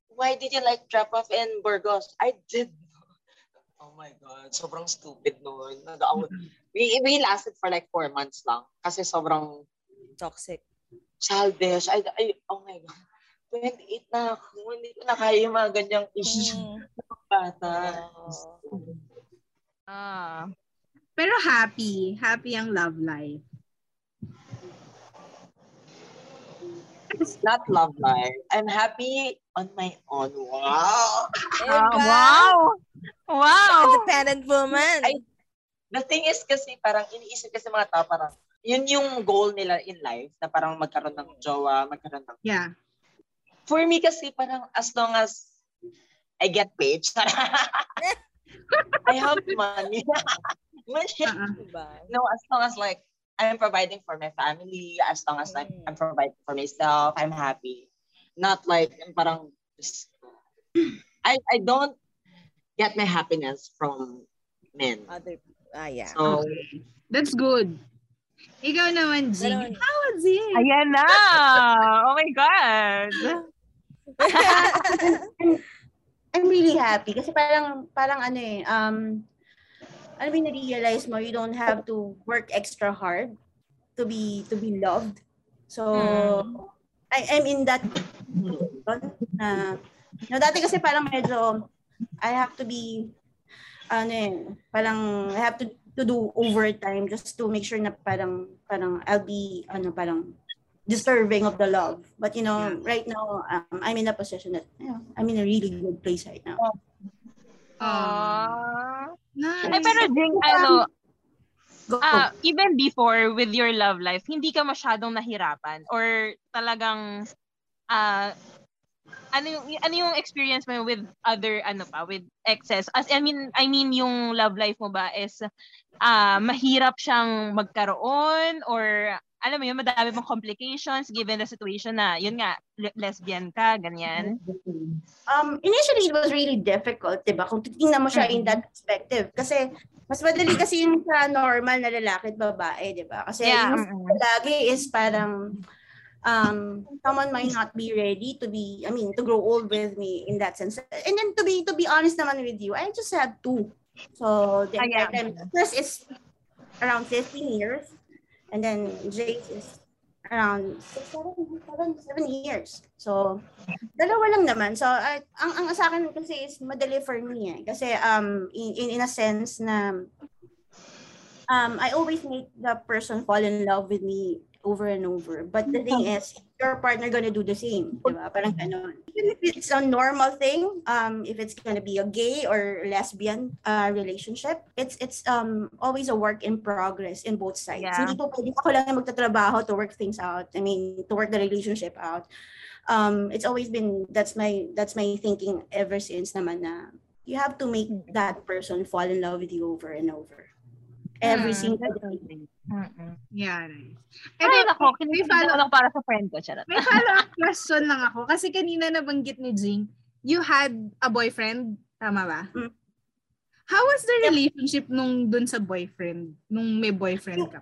why did you like drop off in Burgos? I did. Oh my God, sobrang stupid noon. Nag-away. We, we lasted for like four months lang kasi sobrang Toxic. childish. I, I, oh my God. 28 na ako. Hindi ko na kaya yung mga ganyang issues Mm. bata. Ah. pero happy. Happy ang love life. It's not love life. I'm happy on my own. Wow. Iba. wow! Wow! Independent woman. Ay, The thing is kasi parang iniisip kasi mga tao parang yun yung goal nila in life na parang magkaroon ng jowa, magkaroon ng... Yeah. For me kasi parang as long as I get paid, I have money. Money. Uh-uh. Diba? no, as long as like I'm providing for my family, as long as like Mm. I'm providing for myself, I'm happy. Not like parang just, I I don't get my happiness from men. Other, ah, yeah. So That's good. Ikaw naman, G. How was it? Ayan na! Oh my God! I'm, I'm really happy kasi parang parang ano eh um ano ba na-realize mo you don't have to work extra hard to be to be loved. So I I'm in that na no, dati kasi parang medyo I have to be ano eh, parang I have to to do overtime just to make sure na parang parang I'll be ano parang deserving of the love. But you know, Yeah. right now um, I'm in a position that you know, I'm in a really good place right now. Aww. Nice. Ay, pero Jing, ano, ah, even before with your love life, hindi ka masyadong nahirapan or talagang ah ano yung ano yung experience mo with other ano pa with exes? As I mean I mean yung love life mo ba is ah mahirap siyang magkaroon or alam mo yun madami mong complications given the situation na yun nga le- lesbian ka ganyan um, initially it was really difficult, 'di ba? Kung titingnan mo siya in that perspective kasi mas madali kasi yung sa normal na lalaki at babae, 'di ba? Kasi Yeah, yung lagi is parang um someone might not be ready to be I mean to grow old with me in that sense. And then to be to be honest naman with you, I just have two. So the then first is around 15 years and then Jake is around six, seven, seven, seven years. So, dalawa lang naman. So, I, ang, ang sa akin kasi is madali for me eh. Kasi um, in, in a sense na um, I always make the person fall in love with me over and over. But the thing is, your partner gonna do the same. Parang ganon. Even if it's a normal thing, um, if it's gonna be a gay or lesbian uh, relationship, it's it's um always a work in progress in both sides. Yeah. Hindi po pwede ako lang magtatrabaho to work things out. I mean, to work the relationship out. Um, it's always been that's my that's my thinking ever since naman na you have to make that person fall in love with you over and over. Every Hmm, single day. Mm-mm. Yeah, nice. Ay, Eto, nako, may kinikilig follow- ako para sa friend ko. Charot. may follow-up question lang ako. Kasi kanina nabanggit ni Jing, you had a boyfriend, tama ba? Mm. How was the relationship nung dun sa boyfriend? Nung may boyfriend ka?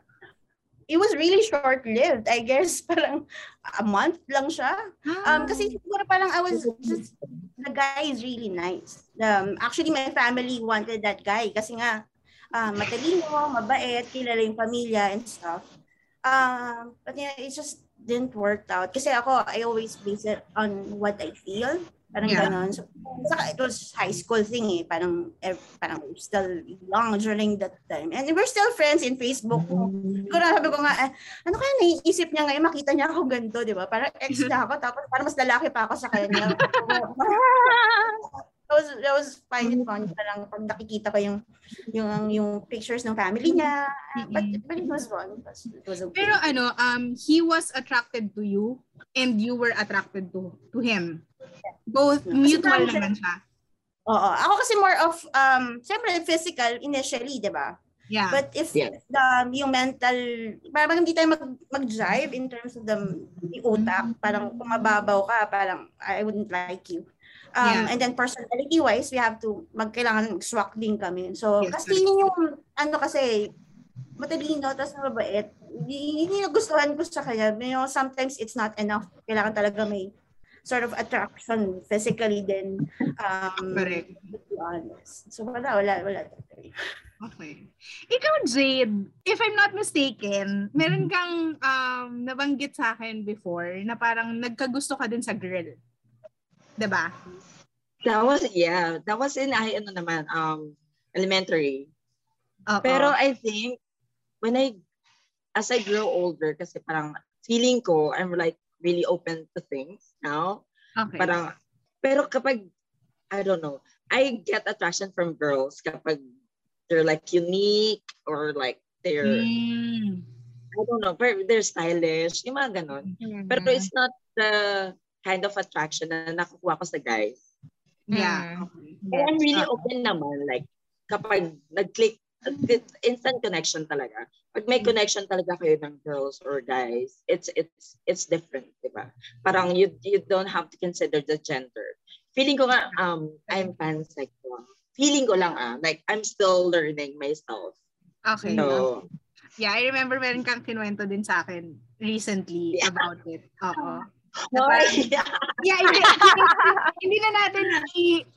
It was really short-lived. I guess parang a month lang siya. Ah. Um, kasi siguro parang I was just, the guy is really nice. Um, actually, my family wanted that guy kasi nga, um, matalino, mabait, kilala yung pamilya and stuff. Um, but yeah, it just didn't work out. Kasi ako, I always base it on what I feel. Parang Yeah. ganon. So, saka it was high school thing eh. Parang, eh, parang still young during that time. And we're still friends in Facebook. Siguro sabi ko nga, eh, ano kaya naiisip niya ngayon, makita niya ako ganito, di ba? Parang ex na ako, tapos parang mas lalaki pa ako sa kanya. that was, that was find it funny. Parang pag nakikita ko yung, yung, yung pictures ng family niya. But, but it was fun. It was, it was okay. Pero ano, um, he was attracted to you and you were attracted to to him. Both mutual parang siya- naman siya. Oo. Ako kasi more of, um, siyempre physical initially, di ba? Yeah. But if Yeah. the yung mental, parang hindi tayo mag, mag-drive in terms of the yung utak, parang kung mababaw ka, parang I wouldn't like you. Um, Yeah. And then personality-wise, we have to, magkailangan swak din kami. So, Yes, kasi yun yung, ano kasi, matalino, tapos mabait, hindi, nagustuhan ko sa kanya. You know, sometimes it's not enough. Kailangan talaga may sort of attraction physically then um Correct. to be honest. So wala, wala, wala. Okay. Ikaw, Jade, if I'm not mistaken, meron kang um, nabanggit sa akin before na parang nagkagusto ka din sa girl. 'Di ba? That was, yeah, that was in, I, ano naman, um, elementary. Oo. Pero I think, when I, as I grow older, kasi parang feeling ko, I'm like really open to things now. okay. Parang, pero kapag, I don't know, I get attraction from girls kapag they're like unique or like they're, Mm. I don't know, they're stylish, yung mga ganon. Pero it's not the kind of attraction na nakukuha ko sa guys. Yeah. Mm. Okay. Pero I'm really Oo. open naman, like, kapag nag-click, instant connection talaga. Pag may Mm. connection talaga kayo ng girls or guys, it's it's it's different, di ba? Parang you you don't have to consider the gender. Feeling ko nga, um, I'm pansexual. Feeling ko lang ah, like I'm still learning myself. Okay. So, Yeah, I remember meron kang kinuwento din sa akin recently Yeah. about it. Oo. Ay, Yeah, hindi, hindi na natin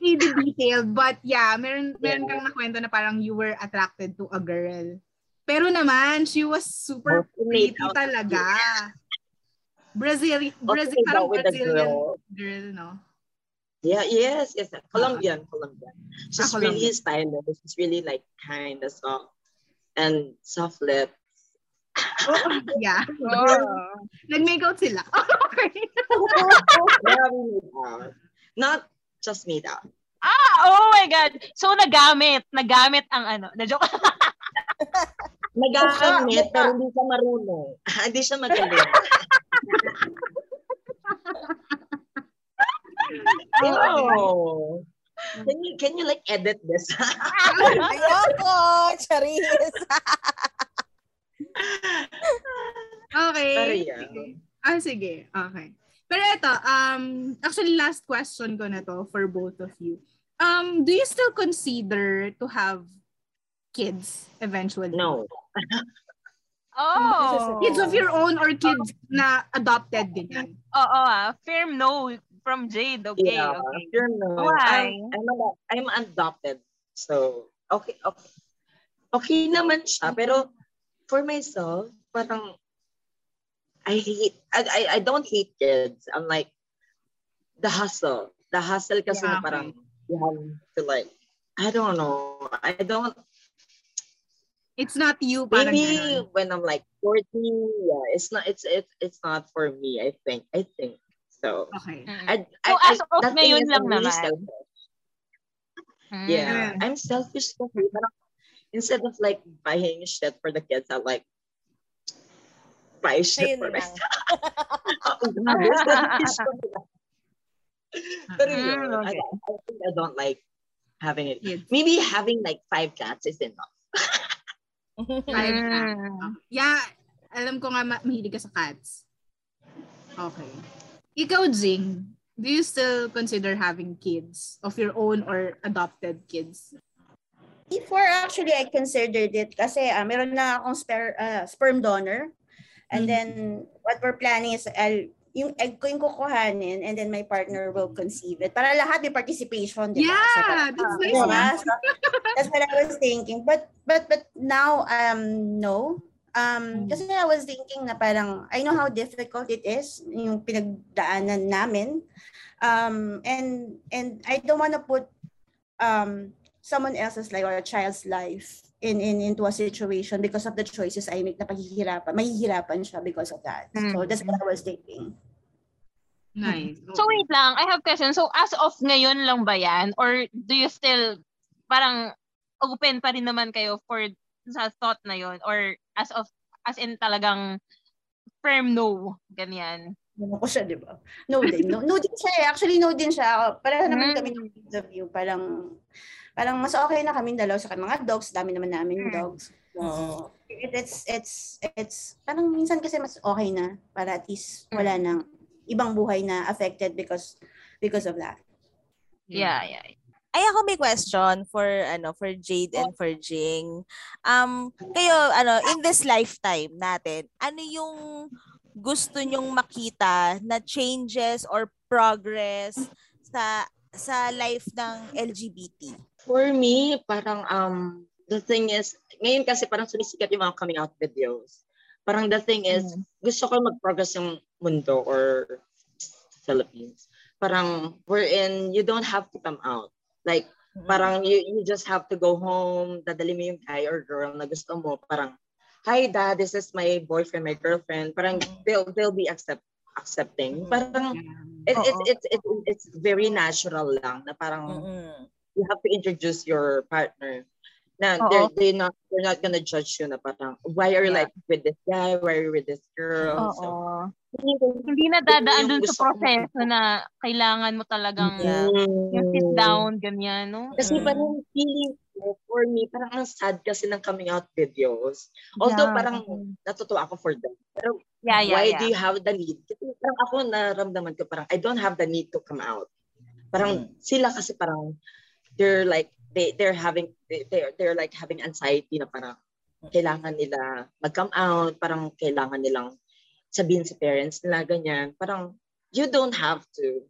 i-detail, but yeah, meron, meron kang nakwento na parang you were attracted to a girl. Pero naman, she was super pretty talaga. Brazil, Brazil, Okay, parang Brazilian girl. girl, no? Yeah, yes, yes. Colombian, Colombian. She's Ah, Colombian. really stylish. She's really like kind of soft and soft lip. Yeah. Oh. Nag-make out sila. okay. Not just made out. Ah, oh my God. So, nagamit. Nagamit ang ano. Na-joke. Nag-aamit, pero hindi siya marunong. hindi siya magaling. oh. Can you can you like edit this? Ayoko, Charis. Okay. Pero yeah. Sige. Ah, sige. Okay. Pero ito, um, actually last question ko na to for both of you. Um, do you still consider to have kids eventually? no. Oh. Kids of your own or kids na adopted din yan? Oo ah. Firm no from Jade. Okay, yeah. okay. Sure no. Why? I'm, I'm, I'm adopted. So, okay, okay. Okay naman siya. Pero for myself, parang I hate, I, I, I don't hate kids. I'm like, the hustle. The hustle kasi Yeah, na parang you have to like, I don't know. I don't, It's not you parang maybe ganun. when I'm like 40, yeah, it's not, it's, it's, it's not for me, I think. I think. So, Okay. Mm. I, So, I, as of that thing ngayon is lang I'm really naman. selfish. Mm. Yeah, Yeah. I'm selfish kasi parang instead of like buying shit for the kids, I like buy shit Ayun for lang. myself. Grabe, selfish ko lang. Pero Mm, yun, I, okay. I think I don't like having it. Kids. Maybe having like five cats is enough. Five Mm. cats. Yeah, alam ko nga ma- mahilig ka sa cats. Okay. Ikaw, Jing, do you still consider having kids of your own or adopted kids? Before actually I considered it kasi ah, meron na akong spare, ah, sperm donor. And Mhm. then what we're planning is I'll, yung egg ko yung kukuhanin and then my partner will conceive it. Para lahat may participation, di ba? So, Yeah, parang- that's nice. Diba? yeah. So, that's what I was thinking. But but but now um no. Um kasi I was thinking na parang I know how difficult it is yung pinagdaanan namin. Um and and I don't want to put um someone else's life or a child's life in in into a situation because of the choices I make na paghihirapan. Mahihirapan siya because of that. So that's what I was thinking. Nice. So wait lang, I have question. So as of ngayon lang ba yan? Or do you still parang open pa rin naman kayo for sa thought na yon Or as of as in talagang firm no, ganyan. Ano ko siya, di ba? No din. No, no din siya eh. Actually, no din siya. Para naman Mm. kami ng interview. Parang, parang mas okay na kami dalaw sa mga dogs. Dami naman namin Mm. dogs. So, it, it's, it's, it's, parang minsan kasi mas okay na. Para at least wala nang ibang buhay na affected because because of that. Yeah, yeah. Ay ako may question for ano for Jade and for Jing. Um kayo ano in this lifetime natin, ano yung gusto nyong makita na changes or progress sa sa life ng LGBT? For me, parang um the thing is, ngayon kasi parang sumisikat yung mga coming out videos. Parang the thing is, gusto ko mag-progress yung mundo or Philippines. Parang wherein you don't have to come out. Like, parang you, you just have to go home, dadali mo yung guy or girl na gusto mo. Parang, hi dad, this is my boyfriend, my girlfriend. Parang they'll, they'll be accept, accepting. Parang it, Oo. it's, it's, it's, it's very natural lang na parang Mm-mm. You have to introduce your partner. Na Oo. they're, they're not they're not gonna judge you na parang why are you Yeah. like with this guy, why are you with this girl? So, Oo. hindi- Hindi na dadaan dun sa proseso na kailangan mo talagang Yeah. yung sit down, ganyan, no? Kasi Mm. parang feeling ko, for me, parang ang sad kasi ng coming out videos. Although Yeah. parang natutuwa ako for them. Pero Yeah, yeah, why yeah. do you have the need? Kasi parang ako naramdaman ko parang I don't have the need to come out. Parang sila kasi parang they're like they they're having they, they're they're like having anxiety na parang kailangan nila mag-come out, parang kailangan nilang sabihin sa parents nila, ganyan. Parang, you don't have to.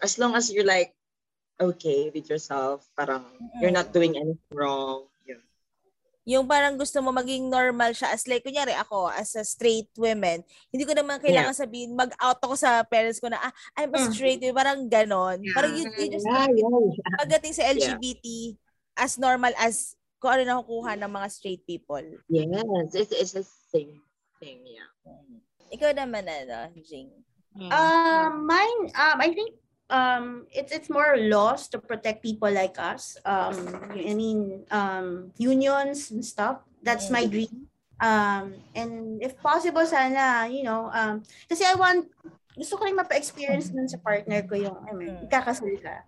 As long as you're like, okay with yourself, parang you're not doing anything wrong. Yun. Yung parang gusto mo maging normal siya as like, kunyari ako, as a straight woman, hindi ko naman kailangan sabihin, mag-out ako sa parents ko na, ah, I'm a Mm. straight woman, parang ganon. Yeah. Parang you, you just, Yeah, yeah, yeah. pagdating sa LGBT, as normal as kung ano nakukuha ng mga straight people. Yes, it's, it's the same thing, yeah. Ikaw naman, ano, Jing. Um, mine, um, I think um, it's it's more laws to protect people like us. Um, I mean, um, unions and stuff. That's my dream. Um, and if possible, sana, you know, um, kasi I want, gusto ko rin mapa-experience nun sa partner ko yung, I mean, Mm. kakasal ka.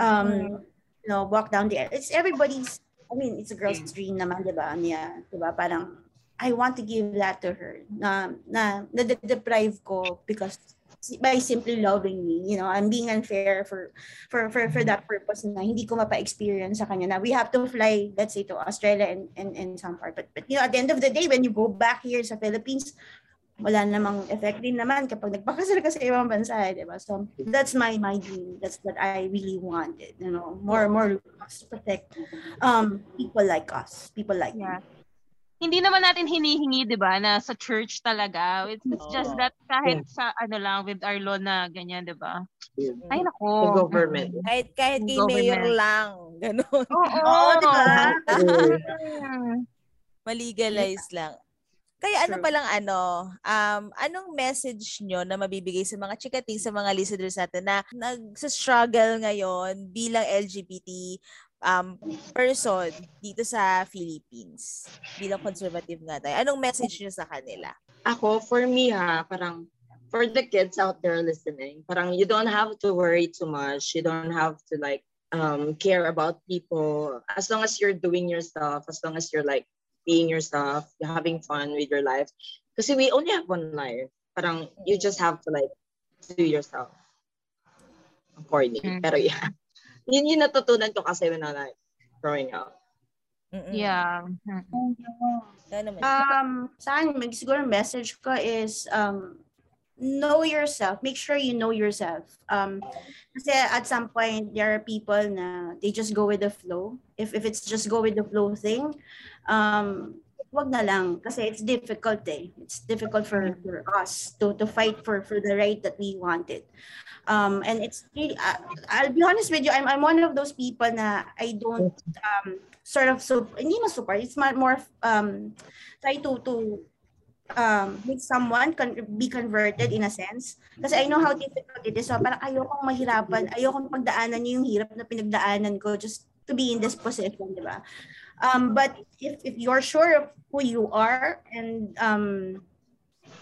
Um, you know, walk down the. It's everybody's, I mean, it's a girl's dream naman, di ba? Niya, di ba? Parang, I want to give that to her na, na, na-deprive ko because by simply loving me, you know, I'm being unfair for for for for that purpose na hindi ko mapa-experience sa kanya na we have to fly, let's say, to Australia and and, and some part. But, but you know, at the end of the day, when you go back here sa Philippines, wala namang effect din naman kapag nagpakasal ka sa ibang bansa, eh, di ba? So, that's my my dream. That's what I really wanted, you know, more more laws to protect um people like us, people like Yeah. me. Hindi naman natin hinihingi, 'di ba, na sa church talaga. It's, it's just that kahit sa ano lang with our law na ganyan, 'di ba? Ay The nako. government. Kahit, kahit kay Government. mayor lang, ganon. Oo, Oo, di ba? Malegalize lang. Kaya ano True. palang ano, um, anong message nyo na mabibigay sa mga chikating, sa mga listeners natin na nagsa-struggle ngayon bilang LGBT um, person dito sa Philippines? Bilang conservative nga tayo. Anong message nyo sa kanila? Ako, for me ha, parang for the kids out there listening, parang you don't have to worry too much. You don't have to like um care about people. As long as you're doing your stuff, as long as you're like being yourself, you're having fun with your life. Kasi we only have one life. Parang you just have to like do yourself. Corny. Mm. Pero yeah. Yun yung natutunan ko kasi when I like growing up. Mm-mm. Yeah. Um, sa akin, mag- siguro message ko is um, know yourself. Make sure you know yourself. Um, kasi at some point, there are people na they just go with the flow. If if it's just go with the flow thing, um, wag na lang. Kasi it's difficult eh. It's difficult for, for us to, to fight for, for the right that we wanted. Um, and it's really, uh, I'll be honest with you, I'm, I'm one of those people na I don't um, sort of, so, hindi na support, it's more, more um, try to, to um, make someone con- be converted in a sense. Kasi I know how difficult it is. So parang ayokong mahirapan, ayokong pagdaanan niyo yung hirap na pinagdaanan ko just to be in this position, di ba? Um, but if, if you're sure of who you are and um,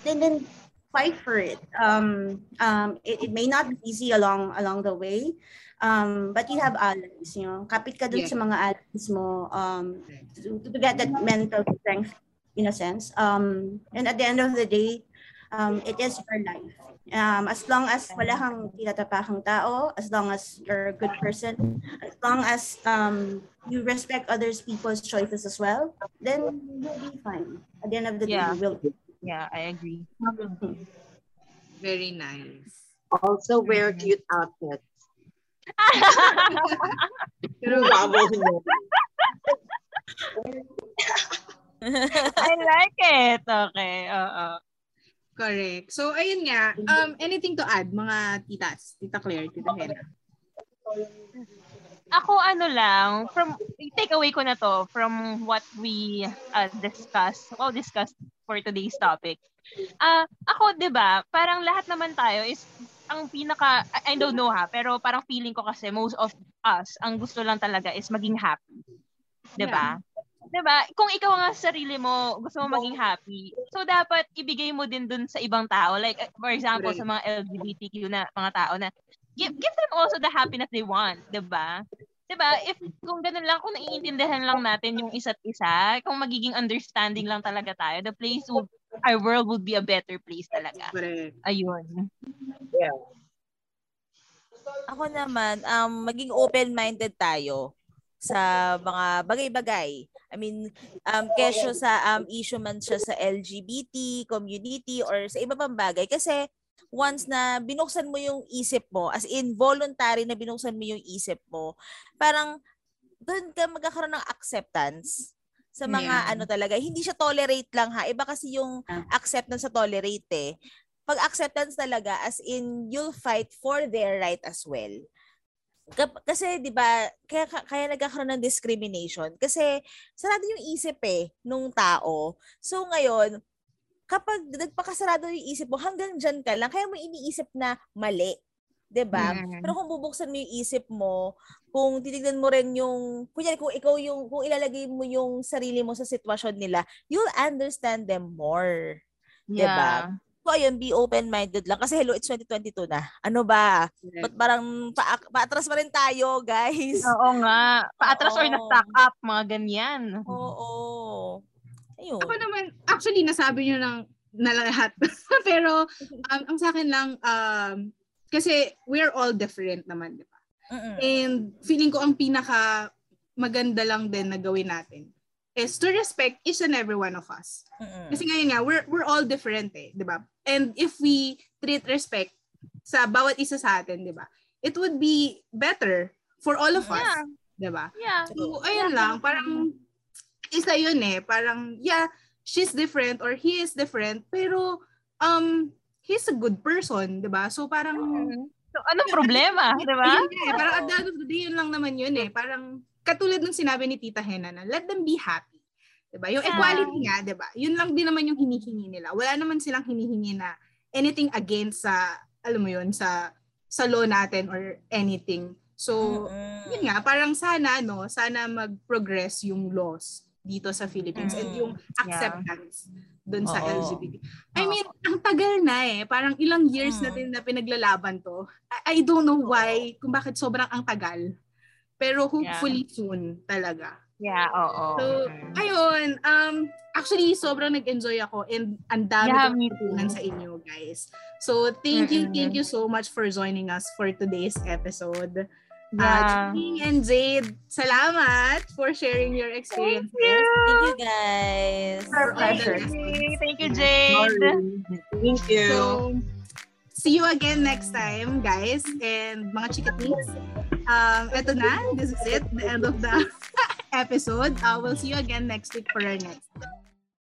then then fight for it. Um, um, it, it may not be easy along along the way, um, but you have allies. You know, kapit ka dun Yeah. sa mga allies mo um, to, to get that mental strength in a sense. Um, and at the end of the day, um, it is your life. Um, as long as wala kang tinatapakang tao, as long as you're a good person, as long as um, you respect others people's choices as well, then you'll be fine. At the end of the day, Yeah. you will. Yeah, I agree. Very nice. Also wear cute outfits. Pero Bubble. I like it. Okay. Oo. Correct. So, ayun nga. Um, anything to add, mga titas? Tita Claire, Tita Hena. Ako ano lang, from take away ko na to from what we uh, discussed, well discussed for today's topic. Ah, ako 'di ba, parang lahat naman tayo is ang pinaka I I don't know ha, pero parang feeling ko kasi most of us ang gusto lang talaga is maging happy. 'Di ba? 'Di ba? Kung ikaw nga sa sarili mo gusto mo maging happy, so dapat ibigay mo din dun sa ibang tao. Like uh, for example Correct. sa mga LGBTQ na mga tao na give, give them also the happiness they want, 'di ba? 'Di ba? If kung ganun lang kung naiintindihan lang natin yung isa't isa, kung magiging understanding lang talaga tayo, the place would our world would be a better place talaga. Ayun. Ako naman, um, maging open-minded tayo sa mga bagay-bagay. I mean, um, kesyo sa um, issue man siya sa LGBT community or sa iba pang bagay. Kasi once na binuksan mo yung isip mo, as in voluntary na binuksan mo yung isip mo, parang doon ka magkakaroon ng acceptance sa mga Yeah. ano talaga. Hindi siya tolerate lang ha. Iba kasi yung acceptance sa tolerate eh. Pag acceptance talaga, as in, you'll fight for their right as well. Kasi 'di ba, kaya kaya nagkakaroon ng discrimination kasi sarado yung isip eh nung tao. So ngayon, kapag nagpakasarado yung isip mo, hanggang dyan ka lang, kaya mo iniisip na mali. 'di ba? Mm. Pero kung bubuksan mo yung isip mo, kung titignan mo rin yung, kunyari kung ikaw yung, kung ilalagay mo yung sarili mo sa sitwasyon nila, you'll understand them more. Diba? So ayun, be open-minded lang. Kasi hello, it's 2022 na. Ano ba? Ba't parang pa paatras pa rin tayo, guys? Oo nga. Paatras or Oo. na-stack up, mga ganyan. Oo. Ayun. Ako naman, actually, nasabi nyo ng na lahat. Pero, um, ang sa akin lang, um, kasi we're all different naman, di ba? Mm-mm. And feeling ko ang pinaka maganda lang din na gawin natin is to respect each and every one of us. Mm-mm. Kasi ngayon nga, we're, we're all different eh, di ba? And if we treat respect sa bawat isa sa atin, di ba? It would be better for all of us, Yeah. di ba? Yeah. So, ayun lang, parang isa yun eh, parang, yeah, she's different or he is different, pero, um, he's a good person, di ba? So, parang, So, anong problema? Di ba? Nga eh, parang at the end of the day, yun lang naman yun eh. Parang katulad ng sinabi ni Tita Hena na let them be happy. 'Di ba? Yung Yeah. equality nga, 'di ba? Yun lang din naman yung hinihingi nila. Wala naman silang hinihingi na anything against sa alam mo yun sa sa law natin or anything. So, Mm-mm. yun nga, parang sana no, sana mag-progress yung laws dito sa Philippines and Mm. yung acceptance dun sa Oo. LGBT. I mean, ang tagal na eh. Parang ilang years Mm. natin na pinaglalaban to. I, I don't know why, kung bakit sobrang ang tagal. Pero hopefully soon talaga. Yeah, oo. So, ayun. Um, actually, sobrang nag-enjoy ako and ang dami Yeah, kong sa inyo, guys. So, thank you, Mm-mm. thank you so much for joining us for today's episode. Yeah. Uh, Ching and Jade, salamat for sharing your experiences. Thank you, guys. For Our pleasure. Thank you, Jade. Thank you. So, see you again next time, guys. And mga chikatings, um, eto na. This is it. The end of the episode. Uh, we'll see you again next week for our next.